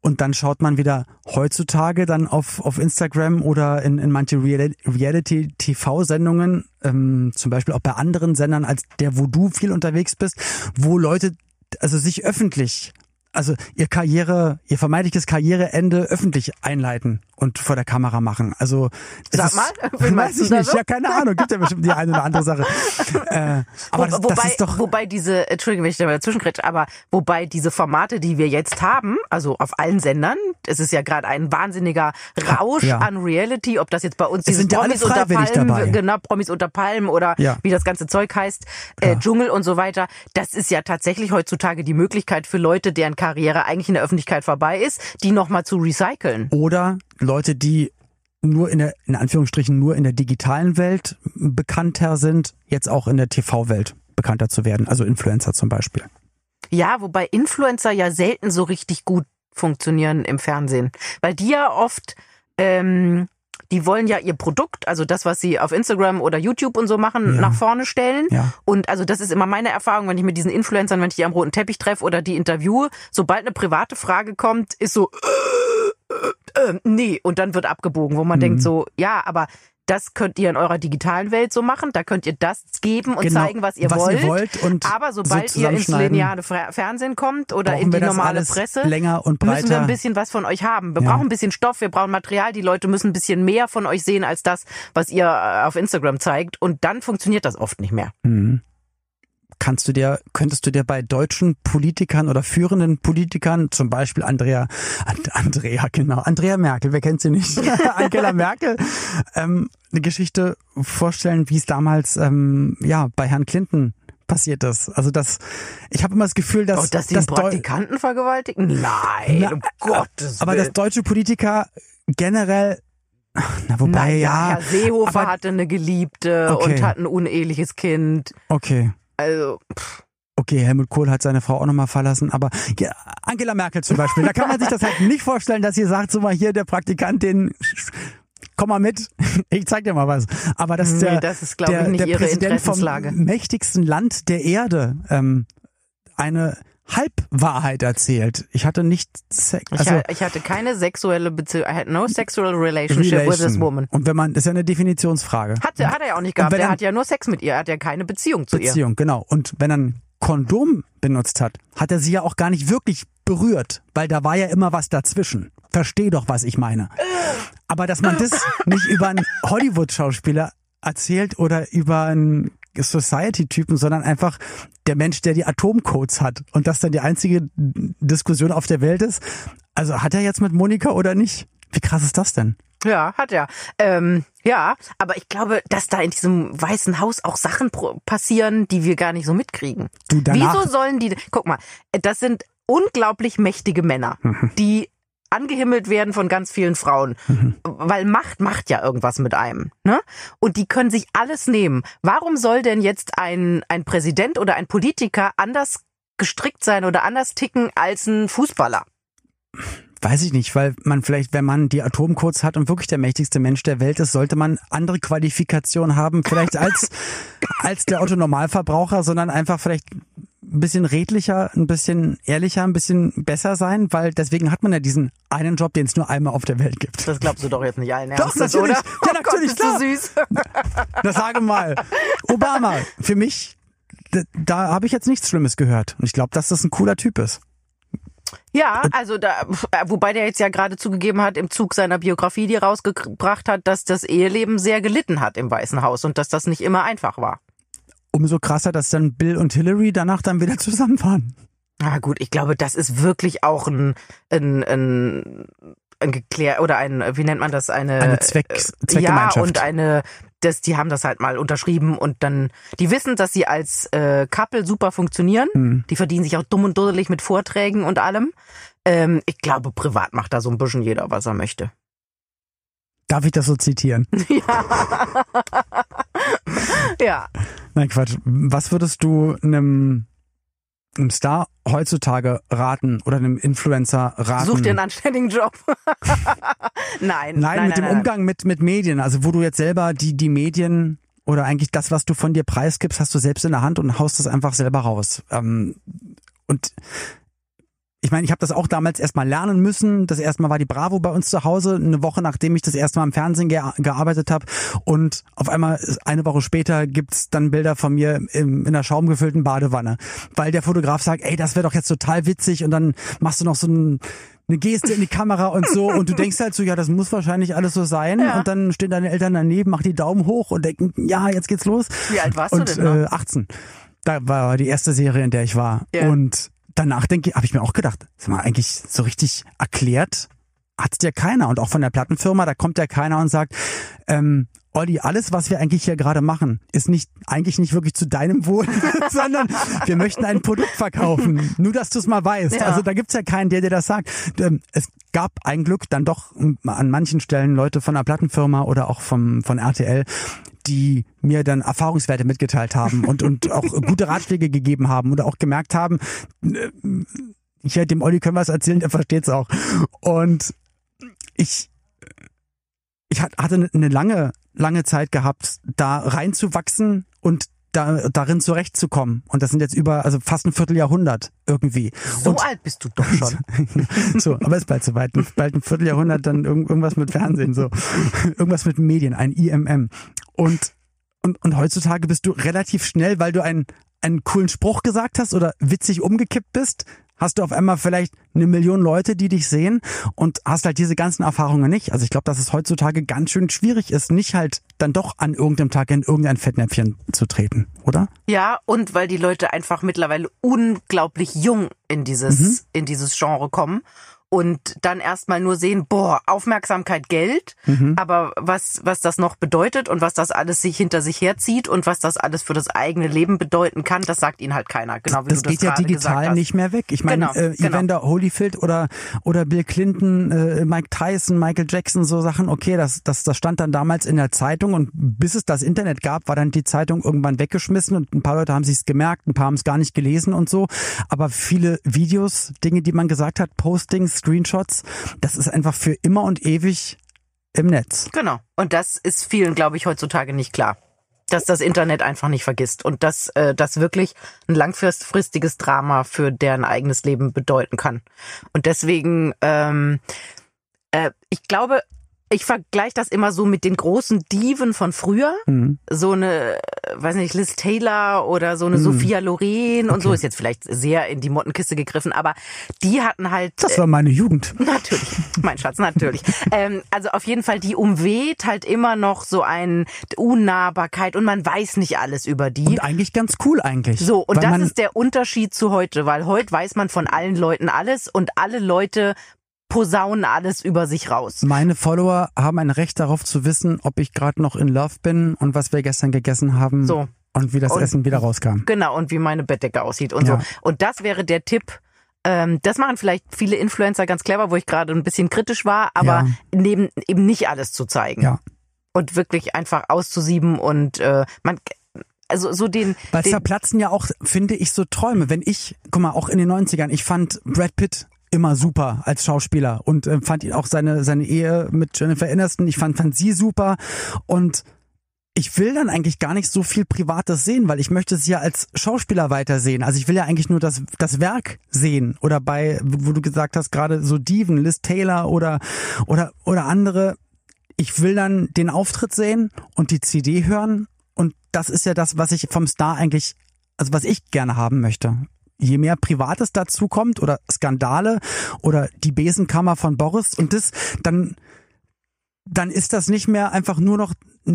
Und dann schaut man wieder heutzutage dann auf, auf Instagram oder in, in manche Real- Reality-TV-Sendungen, ähm, zum Beispiel auch bei anderen Sendern als der, wo du viel unterwegs bist, wo Leute also sich öffentlich also ihr Karriere, ihr vermeintliches Karriereende öffentlich einleiten und vor der Kamera machen. Also Sag ist, mal, meinst weiß ich nicht, so? ja keine Ahnung, gibt ja bestimmt die eine oder andere Sache. Äh, aber das, wobei, das ist doch wobei diese, Entschuldigung, wenn ich da mal dazwischengrätsche, aber wobei diese Formate, die wir jetzt haben, also auf allen Sendern, es ist ja gerade ein wahnsinniger Rausch Ja. an Reality, ob das jetzt bei uns Es dieses sind ja Promis unter Palmen, dabei. genau, Promis unter Palmen oder Ja. wie das ganze Zeug heißt, äh, Dschungel und so weiter, das ist ja tatsächlich heutzutage die Möglichkeit für Leute, deren Karriere eigentlich in der Öffentlichkeit vorbei ist, die nochmal zu recyceln. oder Leute, die nur in der, in Anführungsstrichen, nur in der digitalen Welt bekannter sind, jetzt auch in der TV-Welt bekannter zu werden, also Influencer zum Beispiel. Ja, wobei Influencer ja selten so richtig gut funktionieren im Fernsehen. Weil die ja oft, ähm, die wollen ja ihr Produkt, also das, was sie auf Instagram oder YouTube und so machen, Ja. nach vorne stellen. Ja. Und also das ist immer meine Erfahrung, wenn ich mit diesen Influencern, wenn ich die am roten Teppich treffe oder die interviewe, sobald eine private Frage kommt, ist so, äh, äh, nee, und dann wird abgebogen, wo man denkt so, ja, aber das könnt ihr in eurer digitalen Welt so machen, da könnt ihr das geben und Genau, zeigen, was ihr was wollt. ihr wollt und aber so sobald ihr ins lineare Fernsehen kommt oder in die normale Presse, länger und müssen wir ein bisschen was von euch haben. Wir Ja. brauchen ein bisschen Stoff, wir brauchen Material, die Leute müssen ein bisschen mehr von euch sehen als das, was ihr äh, auf Instagram zeigt und dann funktioniert das oft nicht mehr. Mhm. Kannst du dir, könntest du dir bei deutschen Politikern oder führenden Politikern, zum Beispiel Andrea, And, Andrea, genau, Andrea Merkel, wer kennt sie nicht? Angela Merkel, ähm, eine Geschichte vorstellen, wie es damals, ähm, ja, bei Herrn Clinton passiert ist. Also das, ich habe immer das Gefühl, dass, Oh, dass die Deu- Praktikanten vergewaltigen? Nein, Na, um Gottes aber Willen. dass deutsche Politiker generell, na wobei, naja, ja, Herr Seehofer aber- hatte eine Geliebte Okay. und hat ein uneheliches Kind. okay. Also, Okay, Helmut Kohl hat seine Frau auch nochmal verlassen, aber ja, Angela Merkel zum Beispiel, da kann man sich das halt nicht vorstellen, dass ihr sagt, so mal hier, der Praktikant, den komm mal mit, ich zeig dir mal was. Aber das ist Nee, der, das ist, glaub ich, der, der Präsident vom mächtigsten Land der Erde. Ähm, eine Halbwahrheit erzählt. Ich hatte nicht Sex, ich, also ich hatte keine sexuelle Beziehung, I had no sexual relationship with this Relation. woman. Und wenn man, das ist ja eine Definitionsfrage. Hat, er- hat er ja auch nicht gehabt. Der er- hat ja nur Sex mit ihr. Er hat ja keine Beziehung zu ihr. Beziehung, genau. Und wenn er ein Kondom benutzt hat, hat er sie ja auch gar nicht wirklich berührt, weil da war ja immer was dazwischen. Versteh doch, was ich meine. Aber dass man das nicht über einen Hollywood-Schauspieler erzählt oder über einen Society-Typen, sondern einfach der Mensch, der die Atomcodes hat und das dann die einzige Diskussion auf der Welt ist. Also hat er jetzt mit Monika oder nicht? Wie krass ist das denn? Ja, hat er. Ähm, ja, aber ich glaube, dass da in diesem Weißen Haus auch Sachen passieren, die wir gar nicht so mitkriegen. Du, danach- Wieso sollen die, guck mal, das sind unglaublich mächtige Männer, Mhm. die angehimmelt werden von ganz vielen Frauen, Mhm. weil Macht macht ja irgendwas mit einem, ne? Und die können sich alles nehmen. Warum soll denn jetzt ein ein Präsident oder ein Politiker anders gestrickt sein oder anders ticken als ein Fußballer? Weiß ich nicht, weil man vielleicht, wenn man die Atomcodes hat und wirklich der mächtigste Mensch der Welt ist, sollte man andere Qualifikationen haben, vielleicht als, als der Otto Normalverbraucher, sondern einfach vielleicht ein bisschen redlicher, ein bisschen ehrlicher, ein bisschen besser sein, weil deswegen hat man ja diesen einen Job, den es nur einmal auf der Welt gibt. Das glaubst du doch jetzt nicht allen Doch, Ernstes, natürlich. oder? Ja, Oh Gott, natürlich, bist du süß. Das sage mal. Obama, für mich, da, da habe ich jetzt nichts Schlimmes gehört. Und ich glaube, dass das ein cooler Typ ist. Ja, also da, wobei der jetzt ja gerade zugegeben hat im Zug seiner Biografie, die er rausgebracht hat, dass das Eheleben sehr gelitten hat im Weißen Haus und dass das nicht immer einfach war. Umso krasser, dass dann Bill und Hillary danach dann wieder zusammen waren. Na gut, ich glaube, das ist wirklich auch ein, ein, ein, ein geklär oder ein, wie nennt man das, eine, Eine Zweck, äh, Zweckgemeinschaft. Ja, und eine, das, die haben das halt mal unterschrieben und dann, die wissen, dass sie als äh, Couple super funktionieren. Mhm. Die verdienen sich auch dumm und dusselig mit Vorträgen und allem. Ähm, ich glaube, privat macht da so ein bisschen jeder, was er möchte. Darf ich das so zitieren? Ja. Nein, Quatsch. Was würdest du einem, einem Star heutzutage raten oder einem Influencer raten? Such dir einen anständigen Job. nein, Nein, nein, mit dem nein, Umgang mit, mit Medien, also wo du jetzt selber die, die Medien oder eigentlich das, was du von dir preisgibst, hast du selbst in der Hand und haust das einfach selber raus. Ähm, und ich meine, ich habe das auch damals erstmal lernen müssen. Das erste Mal war die Bravo bei uns zu Hause, eine Woche nachdem ich das erste Mal im Fernsehen ge gearbeitet habe. Und auf einmal, eine Woche später, gibt's dann Bilder von mir im, in einer schaumgefüllten Badewanne. Weil der Fotograf sagt, ey, das wäre doch jetzt total witzig. Und dann machst du noch so ein eine Geste in die Kamera und so und du denkst halt so, ja, das muss wahrscheinlich alles so sein Ja. und dann stehen deine Eltern daneben, machen die Daumen hoch und denken, ja, jetzt geht's los. Wie alt warst und, du denn? noch? Äh, 18. Da war die erste Serie, in der ich war. Ja. Und danach denke habe ich mir auch gedacht, sag mal, eigentlich so richtig erklärt hat's dir keiner. Und auch von der Plattenfirma, da kommt ja keiner und sagt, ähm, Olli, alles, was wir eigentlich hier gerade machen, ist nicht eigentlich nicht wirklich zu deinem Wohl, sondern wir möchten ein Produkt verkaufen. Nur, dass du es mal weißt. Ja. Also da gibt's ja keinen, der dir das sagt. Ähm, Es gab ein Glück dann doch an manchen Stellen Leute von der Plattenfirma oder auch vom, von RTL, die mir dann Erfahrungswerte mitgeteilt haben und, und auch gute Ratschläge gegeben haben oder auch gemerkt haben, äh, ich dem Olli können es erzählen, der versteht's auch. Und ich, ich hat- hatte eine lange, lange Zeit gehabt, da reinzuwachsen und da, darin zurechtzukommen. Und das sind jetzt über, also fast ein Vierteljahrhundert irgendwie. So und, alt bist du doch schon. so, aber ist bald soweit. Bald ein Vierteljahrhundert dann irgend, irgendwas mit Fernsehen, so. Irgendwas mit Medien, ein IMM. Und, und, und heutzutage bist du relativ schnell, weil du einen, einen coolen Spruch gesagt hast oder witzig umgekippt bist, hast du auf einmal vielleicht eine Million Leute, die dich sehen und hast halt diese ganzen Erfahrungen nicht. Also ich glaube, dass es heutzutage ganz schön schwierig ist, nicht halt dann doch an irgendeinem Tag in irgendein Fettnäpfchen zu treten, oder? Ja, und weil die Leute einfach mittlerweile unglaublich jung in dieses, Mhm. in dieses Genre kommen und dann erstmal nur sehen, boah, Aufmerksamkeit, Geld, Mhm. aber was, was das noch bedeutet und was das alles sich hinter sich herzieht und was das alles für das eigene Leben bedeuten kann, das sagt ihnen halt keiner. Genau wie das du das geht ja digital nicht mehr weg. Ich meine, Genau, äh, genau. Evander Holyfield oder oder Bill Clinton, äh, Mike Tyson, Michael Jackson, so Sachen. Okay, das das das stand dann damals in der Zeitung und bis es das Internet gab, war dann die Zeitung irgendwann weggeschmissen und ein paar Leute haben sich's gemerkt, ein paar haben es gar nicht gelesen und so. Aber viele Videos, Dinge, die man gesagt hat, Postings, Screenshots, das ist einfach für immer und ewig im Netz. Genau. Und das ist vielen, glaube ich, heutzutage nicht klar. Dass das Internet einfach nicht vergisst und dass äh, das wirklich ein langfristiges Drama für deren eigenes Leben bedeuten kann. Und deswegen, ähm, äh, ich glaube, ich vergleiche das immer so mit den großen Diven von früher. Mhm. So eine, äh, weiß nicht, Liz Taylor oder so eine Sophia Loren und so ist jetzt vielleicht sehr in die Mottenkiste gegriffen, aber die hatten halt Das war meine Jugend. Natürlich, mein Schatz, natürlich. ähm, also auf jeden Fall, die umweht halt immer noch so ein Unnahbarkeit und man weiß nicht alles über die. Und eigentlich ganz cool eigentlich. So, und das ist der Unterschied zu heute, weil heute weiß man von allen Leuten alles und alle Leute posaunen alles über sich raus. Meine Follower haben ein Recht darauf zu wissen, ob ich gerade noch in Love bin und was wir gestern gegessen haben So. und wie das Und- Essen wieder rauskam. Genau, und wie meine Bettdecke aussieht und Ja. so. Und das wäre der Tipp. Ähm, das machen vielleicht viele Influencer ganz clever, wo ich gerade ein bisschen kritisch war, aber Ja. neben eben nicht alles zu zeigen. Ja. Und wirklich einfach auszusieben und äh, man also so den, Weil es verplatzen ja auch, finde ich, so Träume. Wenn ich, guck mal, auch in den 90ern, ich fand Brad Pitt immer super als Schauspieler und äh, fand ihn auch seine, seine Ehe mit Jennifer Aniston, ich fand, fand sie super und ich will dann eigentlich gar nicht so viel Privates sehen, weil ich möchte es ja als Schauspieler weitersehen. Also ich will ja eigentlich nur das, das Werk sehen. Oder bei, wo du gesagt hast, gerade so Diven, Liz Taylor oder, oder, oder andere. Ich will dann den Auftritt sehen und die CD hören. Und das ist ja das, was ich vom Star eigentlich, also was ich gerne haben möchte. Je mehr Privates dazu kommt oder Skandale oder die Besenkammer von Boris und das, dann, dann ist das nicht mehr einfach nur noch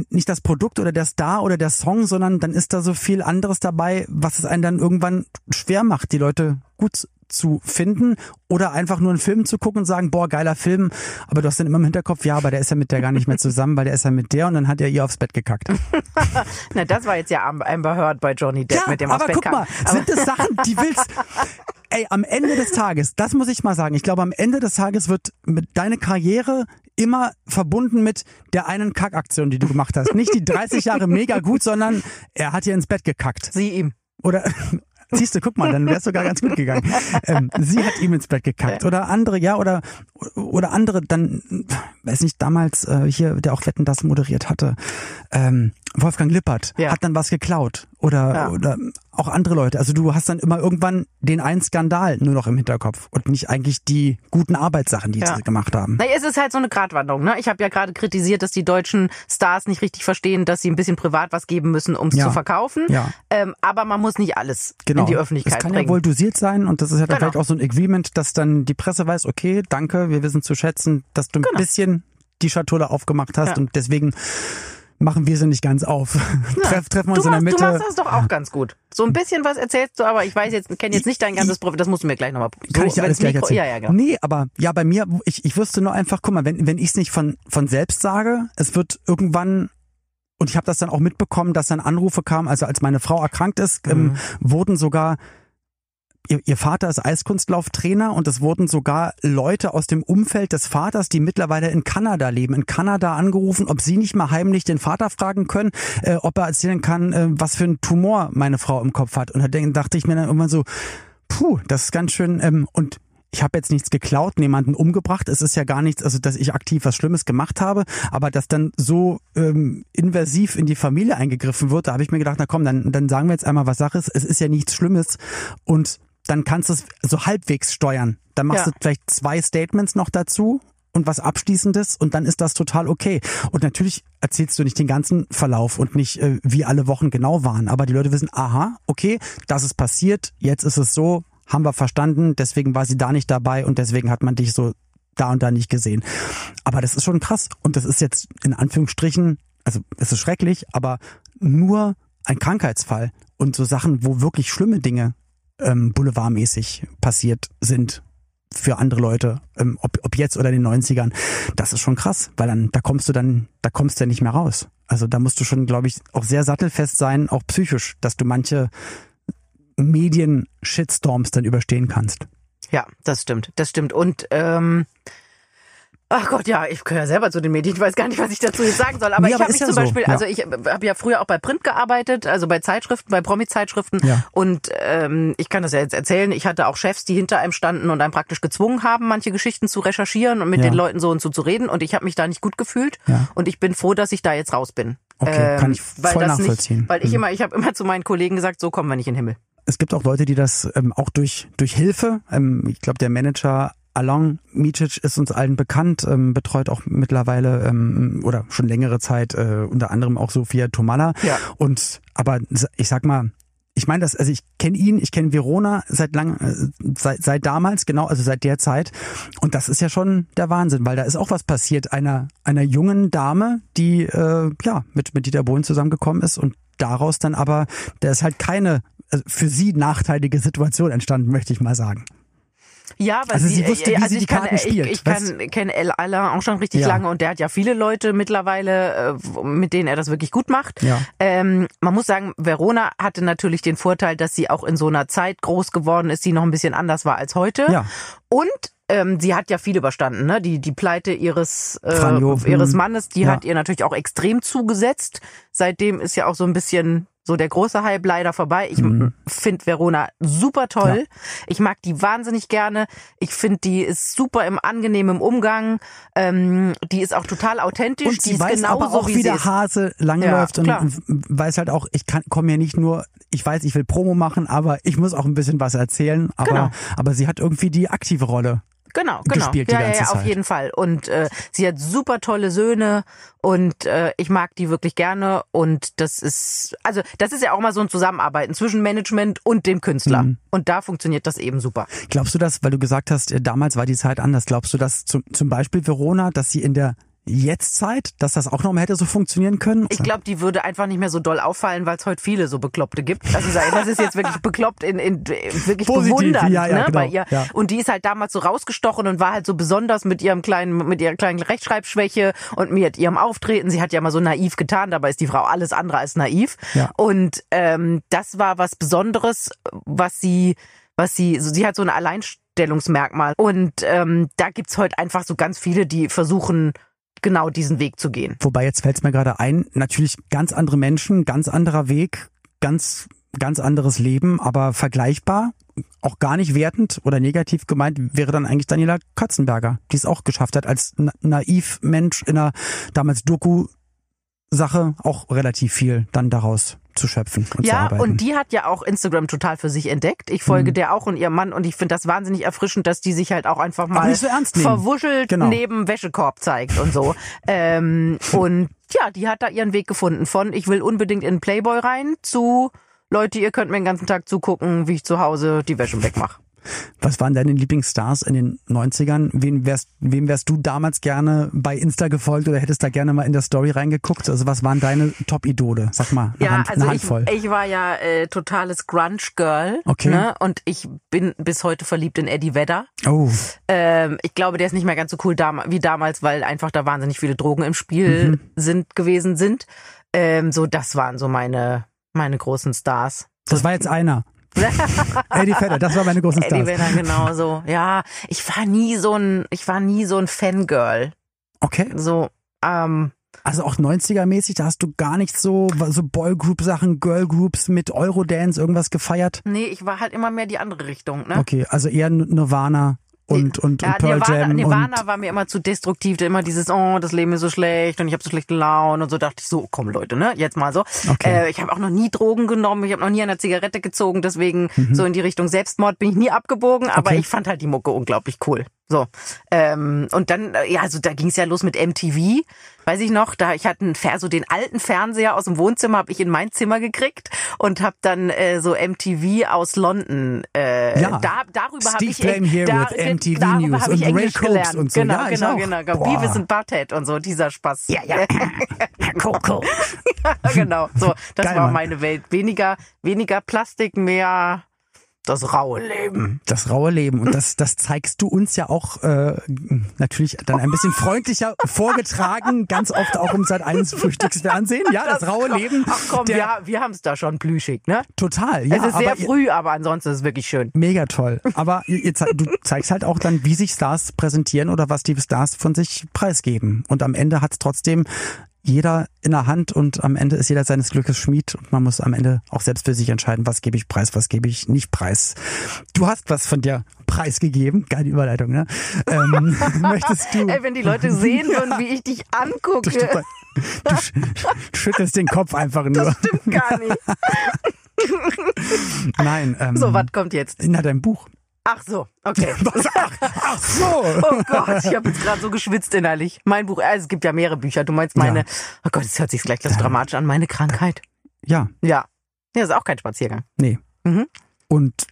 nicht das Produkt oder der Star oder der Song, sondern dann ist da so viel anderes dabei, was es einen dann irgendwann schwer macht, die Leute gut zu finden oder einfach nur einen Film zu gucken und sagen, boah, geiler Film, aber du hast dann immer im Hinterkopf, ja, aber der ist ja mit der gar nicht mehr zusammen, weil der ist ja mit der und dann hat er ihr aufs Bett gekackt. Na, das war jetzt ja Amber Heard bei Johnny Depp ja, mit dem aber aufs Bett guck mal, sind das Sachen, die willst... Ey, am Ende des Tages, das muss ich mal sagen, ich glaube, am Ende des Tages wird mit deine Karriere immer verbunden mit der einen Kackaktion, die du gemacht hast. Nicht die 30 Jahre mega gut, sondern er hat ihr ins Bett gekackt. Sie ihm. Oder siehst du, guck mal, dann wär's sogar ganz gut gegangen. Ähm, sie hat ihm ins Bett gekackt. Oder andere, ja, oder oder andere, dann, weiß nicht, damals äh, hier, der auch Wetten das moderiert hatte, ähm, Wolfgang Lippert, Ja. hat dann was geklaut. Oder, Ja. oder auch andere Leute. Also du hast dann immer irgendwann den einen Skandal nur noch im Hinterkopf und nicht eigentlich die guten Arbeitssachen, die Ja. sie gemacht haben. Na, es ist halt so eine Gratwanderung. Ne? Ich habe ja gerade kritisiert, dass die deutschen Stars nicht richtig verstehen, dass sie ein bisschen privat was geben müssen, um es Ja. zu verkaufen. Ja. Ähm, aber man muss nicht alles Genau. in die Öffentlichkeit Es kann bringen. ja wohl dosiert sein und das ist ja dann Genau. vielleicht auch so ein Agreement, dass dann die Presse weiß, okay, danke, wir wissen zu schätzen, dass du ein Genau. bisschen die Schatulle aufgemacht hast und deswegen machen wir sie nicht ganz auf. Treff, treffen wir uns in der machst, Mitte. du machst das doch auch ganz gut. So ein bisschen was erzählst du, aber ich weiß jetzt, kenne jetzt nicht dein ganzes Profil. Das musst du mir gleich nochmal so, Kann ich dir alles gleich Mikro- erzählen? Ja, ja, genau. Nee, aber ja, bei mir, ich, ich wusste nur einfach, guck mal, wenn, wenn ich es nicht von, von selbst sage, es wird irgendwann und ich habe das dann auch mitbekommen, dass dann Anrufe kamen, also als meine Frau erkrankt ist, Mhm. ähm, wurden sogar Ihr, ihr Vater ist Eiskunstlauftrainer und es wurden sogar Leute aus dem Umfeld des Vaters, die mittlerweile in Kanada leben, in Kanada angerufen, ob sie nicht mal heimlich den Vater fragen können, äh, ob er erzählen kann, äh, was für ein Tumor meine Frau im Kopf hat. Und da dachte ich mir dann irgendwann so, puh, das ist ganz schön. Ähm, und ich habe jetzt nichts geklaut, niemanden umgebracht. Es ist ja gar nichts, also dass ich aktiv was Schlimmes gemacht habe, aber dass dann so ähm, invasiv in die Familie eingegriffen wird, da habe ich mir gedacht, na komm, dann, dann sagen wir jetzt einmal, was Sache ist. Es ist ja nichts Schlimmes und dann kannst du es so halbwegs steuern. Dann machst Ja. du vielleicht zwei Statements noch dazu und was Abschließendes und dann ist das total okay. Und natürlich erzählst du nicht den ganzen Verlauf und nicht, äh, wie alle Wochen genau waren. Aber die Leute wissen, aha, okay, das ist passiert, jetzt ist es so, haben wir verstanden, deswegen war sie da nicht dabei und deswegen hat man dich so da und da nicht gesehen. Aber das ist schon krass. Und das ist jetzt in Anführungsstrichen, also es ist schrecklich, aber nur ein Krankheitsfall. Und so Sachen, wo wirklich schlimme Dinge ähm, boulevardmäßig passiert sind für andere Leute, ähm, ob, ob jetzt oder in den 90ern, das ist schon krass, weil dann, da kommst du dann, da kommst du ja nicht mehr raus. Also da musst du schon, glaube ich, auch sehr sattelfest sein, auch psychisch, dass du manche Medien-Shitstorms dann überstehen kannst. Ja, das stimmt, das stimmt. Und ähm, ach Gott, ja, ich gehöre ja selber zu den Medien. Ich weiß gar nicht, was ich dazu jetzt sagen soll. Aber Nee, ich habe mich ja zum so, Beispiel, ja. also ich habe ja früher auch bei Print gearbeitet, also bei Zeitschriften, bei Promi-Zeitschriften. Ja. Und ähm, ich kann das ja jetzt erzählen. Ich hatte auch Chefs, die hinter einem standen und einem praktisch gezwungen haben, manche Geschichten zu recherchieren und mit den Leuten so und so zu reden. Und ich habe mich da nicht gut gefühlt. Und ich bin froh, dass ich da jetzt raus bin. Okay, kann ich weil voll das nachvollziehen. Nicht, weil ich Mhm. immer, ich habe immer zu meinen Kollegen gesagt, so kommen wir nicht in den Himmel. es gibt auch Leute, die das ähm, auch durch, durch Hilfe, ähm, ich glaube, der Manager Along Micic ist uns allen bekannt, ähm, betreut auch mittlerweile ähm, oder schon längere Zeit äh, unter anderem auch Sophia Tomala. Ja. Und aber ich sag mal, ich meine das, also ich kenne ihn, ich kenne Verona seit lang, äh, seit, seit damals, genau, also seit der Zeit. Und das ist ja schon der Wahnsinn, weil da ist auch was passiert einer einer jungen Dame, die äh, ja mit mit Dieter Bohlen zusammengekommen ist und daraus dann aber, da ist halt keine also für sie nachteilige Situation entstanden, möchte ich mal sagen. Ja, weil Also sie wusste, wie also sie ich die kann, Karten spielt, Ich, ich weißt kann, kenne El Alain auch schon richtig Ja. lange und der hat ja viele Leute mittlerweile, äh, mit denen er das wirklich gut macht. Ja. Ähm, man muss sagen, Verona hatte natürlich den Vorteil, dass sie auch in so einer Zeit groß geworden ist, die noch ein bisschen anders war als heute. Ja. Und ähm, sie hat ja viel überstanden, ne? Die die Pleite ihres äh, ihres hm. Mannes, die Ja. hat ihr natürlich auch extrem zugesetzt. Seitdem ist ja auch so ein bisschen so der große Hype leider vorbei. Ich Mhm. finde Verona super toll. Ich mag die wahnsinnig gerne. Ich finde, die ist super im angenehmen Umgang. Ähm, die ist auch total authentisch. Und die sie ist weiß genauso aber auch, wie wie der. Hase langläuft Ja, und klar. weiß halt auch, ich kann komme hier nicht nur, ich weiß, ich will Promo machen, aber ich muss auch ein bisschen was erzählen. Aber, Genau. aber sie hat irgendwie die aktive Rolle. Genau, genau. gespielt die ja, ganze ja, ja, auf Zeit. jeden Fall. Und äh, sie hat super tolle Söhne und äh, ich mag die wirklich gerne. Und das ist, also das ist ja auch mal so ein Zusammenarbeiten zwischen Management und dem Künstler. Mhm. Und da funktioniert das eben super. Glaubst du das, weil du gesagt hast, äh, damals war die Zeit anders, glaubst du das zum, zum Beispiel Verona, dass sie in der Jetztzeit, dass das auch nochmal hätte so funktionieren können? Ich glaube, die würde einfach nicht mehr so doll auffallen, weil es heute viele so Bekloppte gibt. Also das ist jetzt wirklich bekloppt in, in wirklich Positiv, bewundernd ja, ja, ne, genau, bei ihr. ja. Und die ist halt damals so rausgestochen und war halt so besonders mit ihrem kleinen, mit ihrer kleinen Rechtschreibschwäche und mit ihrem Auftreten. Sie hat ja mal so naiv getan, dabei ist die Frau alles andere als naiv. Ja. Und ähm, das war was Besonderes, was sie, was sie, so, sie hat so ein Alleinstellungsmerkmal. Und ähm, da gibt's heute einfach so ganz viele, die versuchen, genau diesen Weg zu gehen. Wobei jetzt fällt es mir gerade ein, natürlich ganz andere Menschen, ganz anderer Weg, ganz ganz anderes Leben, aber vergleichbar, auch gar nicht wertend oder negativ gemeint, wäre dann eigentlich Daniela Katzenberger, die es auch geschafft hat, als na naiv Mensch in einer damals Doku-Sache auch relativ viel dann daraus zu schöpfen und zu Ja, arbeiten. und die hat ja auch Instagram total für sich entdeckt. Ich folge Mhm. der auch und ihrem Mann und ich finde das wahnsinnig erfrischend, dass die sich halt auch einfach mal nicht so verwuschelt Genau. neben Wäschekorb zeigt und so. ähm, und ja, die hat da ihren Weg gefunden von ich will unbedingt in Playboy rein zu Leute, ihr könnt mir den ganzen Tag zugucken, wie ich zu Hause die Wäsche wegmache. Was waren deine Lieblingsstars in den 90ern? Wem wärst, wem wärst du damals gerne bei Insta gefolgt oder hättest da gerne mal in der Story reingeguckt? Also was waren deine Top-Idole? Sag mal, eine, Ja, Hand, also eine ich, Handvoll. ich war ja äh, totales Grunge-Girl. Okay. Ne? Und ich bin bis heute verliebt in Eddie Vedder. oh, Ähm, ich glaube, der ist nicht mehr ganz so cool dam wie damals, weil einfach da wahnsinnig viele Drogen im Spiel Mhm. sind gewesen sind. Ähm, so, das waren so meine meine großen Stars. das war jetzt einer. Eddie Vedder, das war meine Eddie Stars. Vedder genauso. Ja, ich war nie so ein ich war nie so ein Fangirl. Okay, So ähm, also auch 90er-mäßig, da hast du gar nicht so, so Boygroup-Sachen, Girlgroups mit Eurodance, irgendwas gefeiert? nee, ich war halt immer mehr die andere Richtung, ne? Okay, also eher Nirvana und, und, Ja, und Pearl Nirvana, Jam Nirvana und war mir immer zu destruktiv, immer dieses, oh, das Leben ist so schlecht und ich habe so schlechte Laune und so dachte ich so, komm Leute, ne, jetzt mal so. Okay. Äh, ich habe auch noch nie Drogen genommen, ich habe noch nie eine Zigarette gezogen, deswegen so in die Richtung Selbstmord bin ich nie abgebogen, aber Mhm. Okay. ich fand halt die Mucke unglaublich cool. So. Ähm, und dann, äh, ja, also da ging es ja los mit MTV, weiß ich noch, da ich hatte einen so den alten Fernseher aus dem Wohnzimmer habe ich in mein Zimmer gekriegt und habe dann äh, so MTV aus London äh, Ja. da, darüber habe Steve ich Blame Here da, with MTV darüber News hab ich und Ray Englisch Cokes gelernt. und so. Genau, Ja, genau, genau, genau. Beavis and Butthead und so dieser Spaß. Ja, ja. Coco. genau. So, das Geil, war meine Welt. Weniger, weniger Plastik, mehr das raue Leben. Das raue Leben. Und das, das zeigst du uns ja auch äh, natürlich dann ein bisschen freundlicher vorgetragen, ganz oft auch im Sat 1 Frühstücksfernsehen. Ja, das, raue Leben. Ach komm, der, wir, wir haben es da schon plüschig, ne? Total, ja. es ist sehr früh, aber ansonsten ist es wirklich schön. Mega toll. Aber ihr, du zeigst halt auch dann, wie sich Stars präsentieren oder was die Stars von sich preisgeben. Und am Ende hat's trotzdem jeder in der Hand und am Ende ist jeder seines Glückes Schmied und man muss am Ende auch selbst für sich entscheiden, was gebe ich preis, was gebe ich nicht preis. Du hast was von dir preisgegeben, geile Überleitung, ne? Ähm, möchtest du? Ey, wenn die Leute sehen würden, wie ich dich angucke, Du, du, du sch- schüttelst den Kopf einfach nur. das stimmt gar nicht. Nein. Ähm, So, was kommt jetzt? in deinem Buch. Ach so, okay. Ach so. Oh Gott, ich habe jetzt gerade so geschwitzt innerlich. Mein Buch, also es gibt ja mehrere Bücher. Du meinst meine, Ja. oh Gott, es hört sich gleich das dramatisch an, meine Krankheit. Ja, Ja. Ja, ist auch kein Spaziergang. Nee. Mhm. Und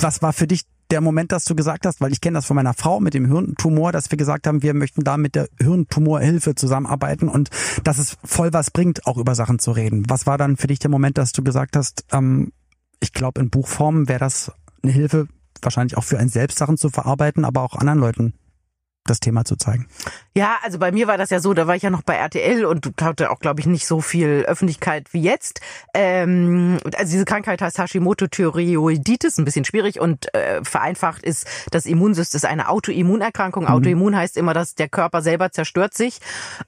was war für dich der Moment, dass du gesagt hast, weil ich kenne das von meiner Frau mit dem Hirntumor, dass wir gesagt haben, wir möchten da mit der Hirntumorhilfe zusammenarbeiten und dass es voll was bringt, auch über Sachen zu reden. Was war dann für dich der Moment, dass du gesagt hast, ähm, ich glaube, in Buchform wäre das eine Hilfe, wahrscheinlich auch für einen selbst Sachen zu verarbeiten, aber auch anderen Leuten das Thema zu zeigen. Ja, also bei mir war das ja so, da war ich ja noch bei RTL und hatte auch, glaube ich, nicht so viel Öffentlichkeit wie jetzt. Ähm, also diese Krankheit heißt Hashimoto-Thyreoiditis, ein bisschen schwierig und äh, vereinfacht ist das Immunsystem, ist eine Autoimmunerkrankung. Autoimmun heißt immer, dass der Körper selber zerstört sich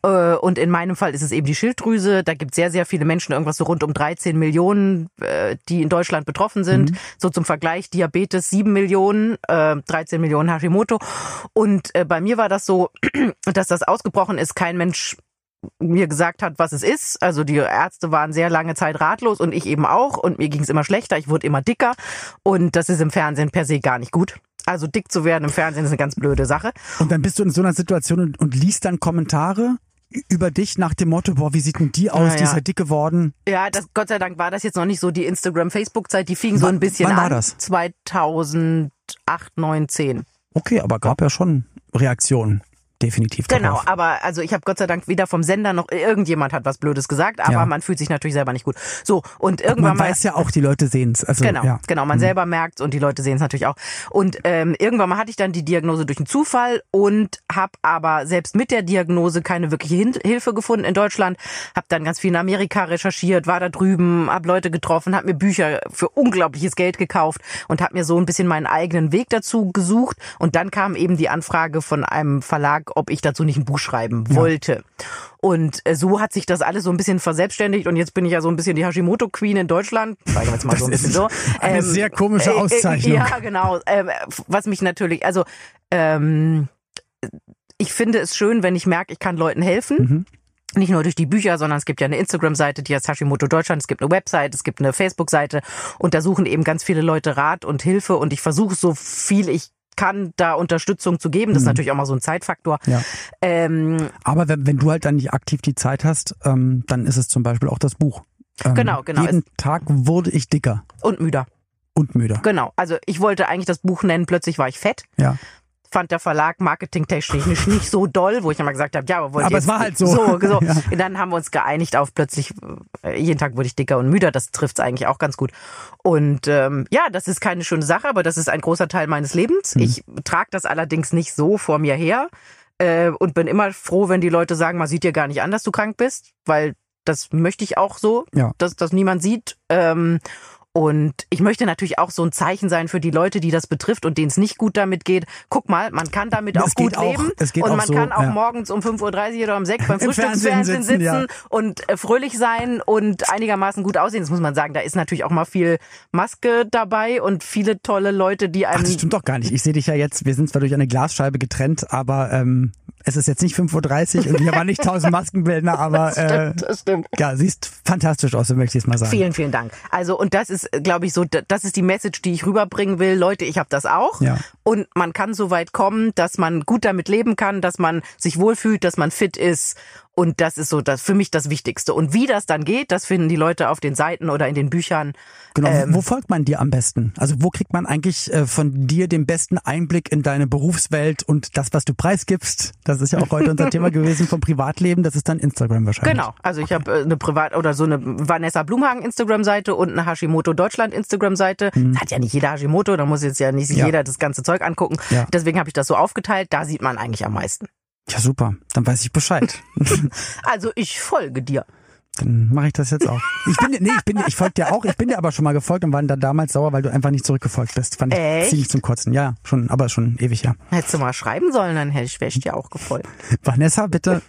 äh, und in meinem Fall ist es eben die Schilddrüse. Da gibt es sehr, sehr viele Menschen, irgendwas so rund um 13 Millionen, äh, die in Deutschland betroffen sind. So zum Vergleich, Diabetes 7 Millionen, äh, 13 Millionen Hashimoto. Und äh, bei mir war das so, dass das ausgebrochen ist, kein Mensch mir gesagt hat, was es ist. Also die Ärzte waren sehr lange Zeit ratlos und ich eben auch. Und mir ging es immer schlechter, ich wurde immer dicker. Und das ist im Fernsehen per se gar nicht gut. Also dick zu werden im Fernsehen ist eine ganz blöde Sache. Und dann bist du in so einer Situation und, und liest dann Kommentare über dich nach dem Motto, boah, wie sieht denn die aus, Ja, die ist ja. ja dick geworden. Ja, das, Gott sei Dank war das jetzt noch nicht so die Instagram-Facebook-Zeit. Die fing so Wann- ein bisschen wann war an. das? 2008, 9, 10. Okay, aber gab ja schon Reaktionen. Definitiv Genau, darauf. aber also ich habe Gott sei Dank weder vom Sender noch irgendjemand hat was Blödes gesagt, aber Ja. man fühlt sich natürlich selber nicht gut. So, und Und irgendwann man mal weiß ja auch, die Leute sehen's. Also, Genau, ja. genau. Man Mhm. selber merkt und die Leute sehen es natürlich auch. Und ähm, irgendwann mal hatte ich dann die Diagnose durch einen Zufall und habe aber selbst mit der Diagnose keine wirkliche Hin Hilfe gefunden in Deutschland. Habe dann ganz viel in Amerika recherchiert, war da drüben, habe Leute getroffen, habe mir Bücher für unglaubliches Geld gekauft und habe mir so ein bisschen meinen eigenen Weg dazu gesucht. Und dann kam eben die Anfrage von einem Verlag, ob ich dazu nicht ein Buch schreiben wollte. Und äh, so hat sich das alles so ein bisschen verselbstständigt und jetzt bin ich ja so ein bisschen die Hashimoto Queen in Deutschland. Sagen wir jetzt mal so ein Das bisschen ist so. eine sehr komische Auszeichnung. ja, genau. Ähm, was mich natürlich, also ähm, ich finde es schön, wenn ich merke, ich kann Leuten helfen. Mhm. Nicht nur durch die Bücher, sondern es gibt ja eine Instagram-Seite, die heißt Hashimoto Deutschland, es gibt eine Website, es gibt eine Facebook-Seite und da suchen eben ganz viele Leute Rat und Hilfe und ich versuche so viel ich kann, da Unterstützung zu geben. Das ist natürlich auch mal so ein Zeitfaktor. Mhm. Ja. Ähm, Aber wenn, wenn du halt dann nicht aktiv die Zeit hast, ähm, dann ist es zum Beispiel auch das Buch. Ähm, Genau, genau. Jeden Tag wurde ich dicker und müder. und müder. Genau. Also ich wollte eigentlich das Buch nennen, plötzlich war ich fett. Ja. Fand der Verlag marketingtechnisch nicht, nicht so doll, wo ich immer gesagt habe, ja, aber wollt Aber ihr es jetzt- war halt so. So, so. Ja. Und dann haben wir uns geeinigt auf plötzlich, äh, jeden Tag wurde ich dicker und müder, das trifft's eigentlich auch ganz gut. Und ähm, ja, das ist keine schöne Sache, aber das ist ein großer Teil meines Lebens. Mhm. Ich trage das allerdings nicht so vor mir her äh, und bin immer froh, wenn die Leute sagen, man sieht dir gar nicht an, dass du krank bist, weil das möchte ich auch so, Ja. dass das niemand sieht. Ähm, und ich möchte natürlich auch so ein Zeichen sein für die Leute, die das betrifft und denen es nicht gut damit geht. Guck mal, man kann damit Es auch geht gut auch- leben. es geht und auch man so, kann auch ja. morgens um 5.30 Uhr oder um 6 beim Im Frühstücksfernsehen Fernsehen sitzen, sitzen, ja. und äh, fröhlich sein und einigermaßen gut aussehen. Das muss man sagen. Da ist natürlich auch mal viel Maske dabei und viele tolle Leute, die Ach, einem das stimmt doch gar nicht. Ich sehe dich ja jetzt, wir sind zwar durch eine Glasscheibe getrennt, aber ähm, es ist jetzt nicht 5.30 Uhr und hier waren nicht 1000 Maskenbildner, aber äh, stimmt, das stimmt. ja, siehst fantastisch aus, so möchte ich es mal sagen. Vielen, vielen Dank. Also und das ist, glaube ich, so, das ist die Message, die ich rüberbringen will. Leute, ich habe das auch. Ja. Und man kann so weit kommen, dass man gut damit leben kann, dass man sich wohlfühlt, dass man fit ist. Und das ist so das für mich das Wichtigste. Und wie das dann geht, das finden die Leute auf den Seiten oder in den Büchern. Genau, Ähm, wo folgt man dir am besten? Also wo kriegt man eigentlich äh, von dir den besten Einblick in deine Berufswelt und das, was du preisgibst? Das ist ja auch heute unser Thema gewesen vom Privatleben. Das ist dann Instagram wahrscheinlich. Genau, also ich habe äh, eine Privat oder so eine Vanessa Blumhagen Instagram-Seite und eine Hashimoto Deutschland Instagram-Seite. Hat ja nicht jeder Hashimoto, da muss jetzt ja nicht Mhm. Ja. jeder das ganze Zeug angucken. Ja. Deswegen habe ich das so aufgeteilt. Da sieht man eigentlich am meisten. Ja, super. Dann weiß ich Bescheid. Also ich folge dir. Dann mache ich das jetzt auch. Ich bin, nee, ich bin, ich folge dir auch. Ich bin dir aber schon mal gefolgt und war dann damals sauer, weil du einfach nicht zurückgefolgt bist. Fand ich Echt? ziemlich zum Kotzen. Ja, schon, aber schon ewig ja. Hättest du mal schreiben sollen, dann hätte ich, wäre ich dir auch gefolgt. Vanessa, bitte.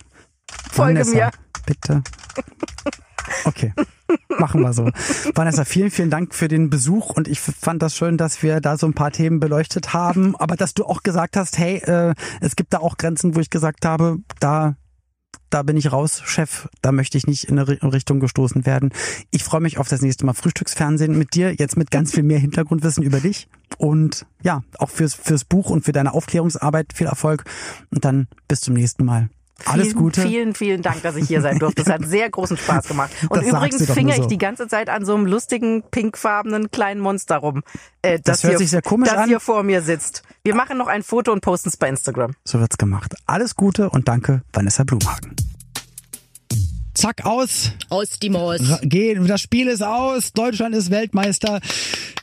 Folge Vanessa, mir. Bitte. Okay. Machen wir so. Vanessa, vielen, vielen Dank für den Besuch und ich fand das schön, dass wir da so ein paar Themen beleuchtet haben, aber dass du auch gesagt hast, hey, äh, es gibt da auch Grenzen, wo ich gesagt habe, da da bin ich raus, Chef, da möchte ich nicht in eine Ri- Richtung gestoßen werden. Ich freue mich auf das nächste Mal Frühstücksfernsehen mit dir, jetzt mit ganz viel mehr Hintergrundwissen über dich und ja, auch fürs, fürs Buch und für deine Aufklärungsarbeit viel Erfolg und dann bis zum nächsten Mal. Alles vielen, Gute. Vielen, vielen Dank, dass ich hier sein durfte. Das hat sehr großen Spaß gemacht. Und Das übrigens doch fing nur ich so. die ganze Zeit an so einem lustigen, pinkfarbenen kleinen Monster rum. Äh, Das hört hier, sich sehr komisch das an. hier vor mir sitzt. Wir machen noch ein Foto und posten es bei Instagram. So wird's gemacht. Alles Gute und danke, Vanessa Blumhagen. Zack, aus. Aus die Maus. Gehen. Das Spiel ist aus. Deutschland ist Weltmeister.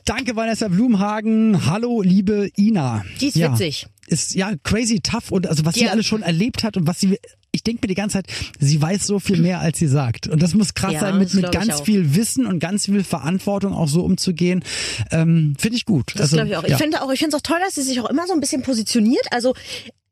Danke, Vanessa Blumhagen. Hallo, liebe Ina. Die ist ja, witzig. Ist ja crazy tough und also was sie Ja. alles schon erlebt hat und was sie ich denke mir die ganze Zeit, sie weiß so viel mehr, als sie sagt. Und das muss krass Ja, sein, mit, mit ich ganz viel Wissen und ganz viel Verantwortung auch so umzugehen. Ähm, Finde ich gut. Das glaube ich auch. Ich ja. finde auch, ich finde es auch toll, dass sie sich auch immer so ein bisschen positioniert. Also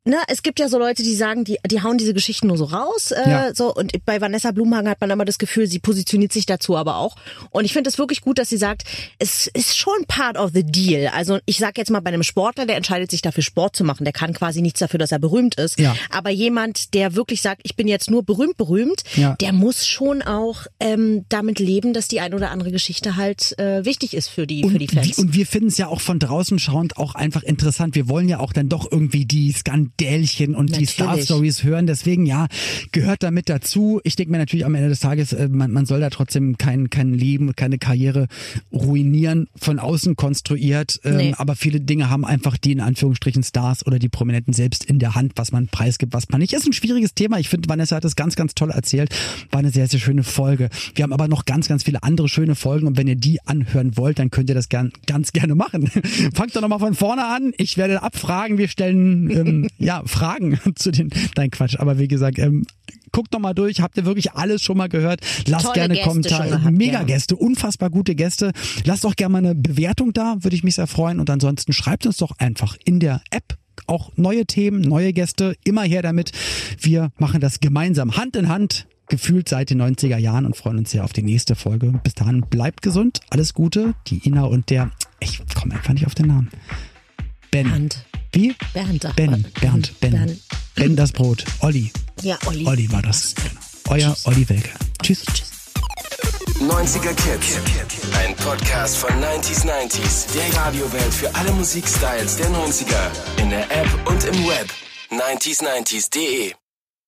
Ne, es gibt ja so Leute, die sagen, die, die hauen diese Geschichten nur so raus. Äh, Ja. so Und bei Vanessa Blumhagen hat man immer das Gefühl, sie positioniert sich dazu aber auch. Und ich finde es wirklich gut, dass sie sagt, es ist schon part of the deal. Also ich sage jetzt mal bei einem Sportler, der entscheidet sich dafür Sport zu machen, der kann quasi nichts dafür, dass er berühmt ist. Ja. Aber jemand, der wirklich sagt, ich bin jetzt nur berühmt, berühmt, Ja. der muss schon auch ähm, damit leben, dass die ein oder andere Geschichte halt äh, wichtig ist für die, für die Und, Fans. und wir finden es ja auch von draußen schauend auch einfach interessant. Wir wollen ja auch dann doch irgendwie die Skandale Skandälchen und Natürlich. die Star Stories hören. Deswegen ja, gehört damit dazu. Ich denke mir natürlich am Ende des Tages, äh, man, man soll da trotzdem kein, kein Leben, keine Karriere ruinieren, von außen konstruiert. Ähm, Nee. Aber viele Dinge haben einfach die in Anführungsstrichen Stars oder die Prominenten selbst in der Hand, was man preisgibt, was man nicht. Ist ein schwieriges Thema. Ich finde, Vanessa hat es ganz, ganz toll erzählt. War eine sehr, sehr schöne Folge. Wir haben aber noch ganz, ganz viele andere schöne Folgen und wenn ihr die anhören wollt, dann könnt ihr das gern, ganz gerne machen. Fangt doch nochmal von vorne an. Ich werde abfragen. Wir stellen ähm, ja Fragen zu den. Nein, Quatsch. Aber wie gesagt, ähm, guckt noch mal durch. Habt ihr wirklich alles schon mal gehört? Lasst Tolle gerne Gäste Kommentare. gehabt, Mega ja. Gäste, unfassbar gute Gäste. Lasst doch gerne mal eine Bewertung da, würde ich mich sehr freuen. Und ansonsten schreibt uns doch einfach in der App auch neue Themen, neue Gäste. Immer her damit. Wir machen das gemeinsam, Hand in Hand. Gefühlt seit den 90er Jahren und freuen uns sehr auf die nächste Folge. Bis dahin bleibt gesund, alles Gute. Die Ina und der, ich komme einfach nicht auf den Namen. Ben. Bernd. Wie? Bernd. sagt Ben. Bernd, Ben. Bernd. Ben das Brot. Olli. Ja, Olli. Olli war das. Genau. Euer Olli Welke. Tschüss. 90er Kids. Ein Podcast von 90s 90s. Der Radiowelt für alle Musikstyles der 90er. In der App und im Web. 90s90s.de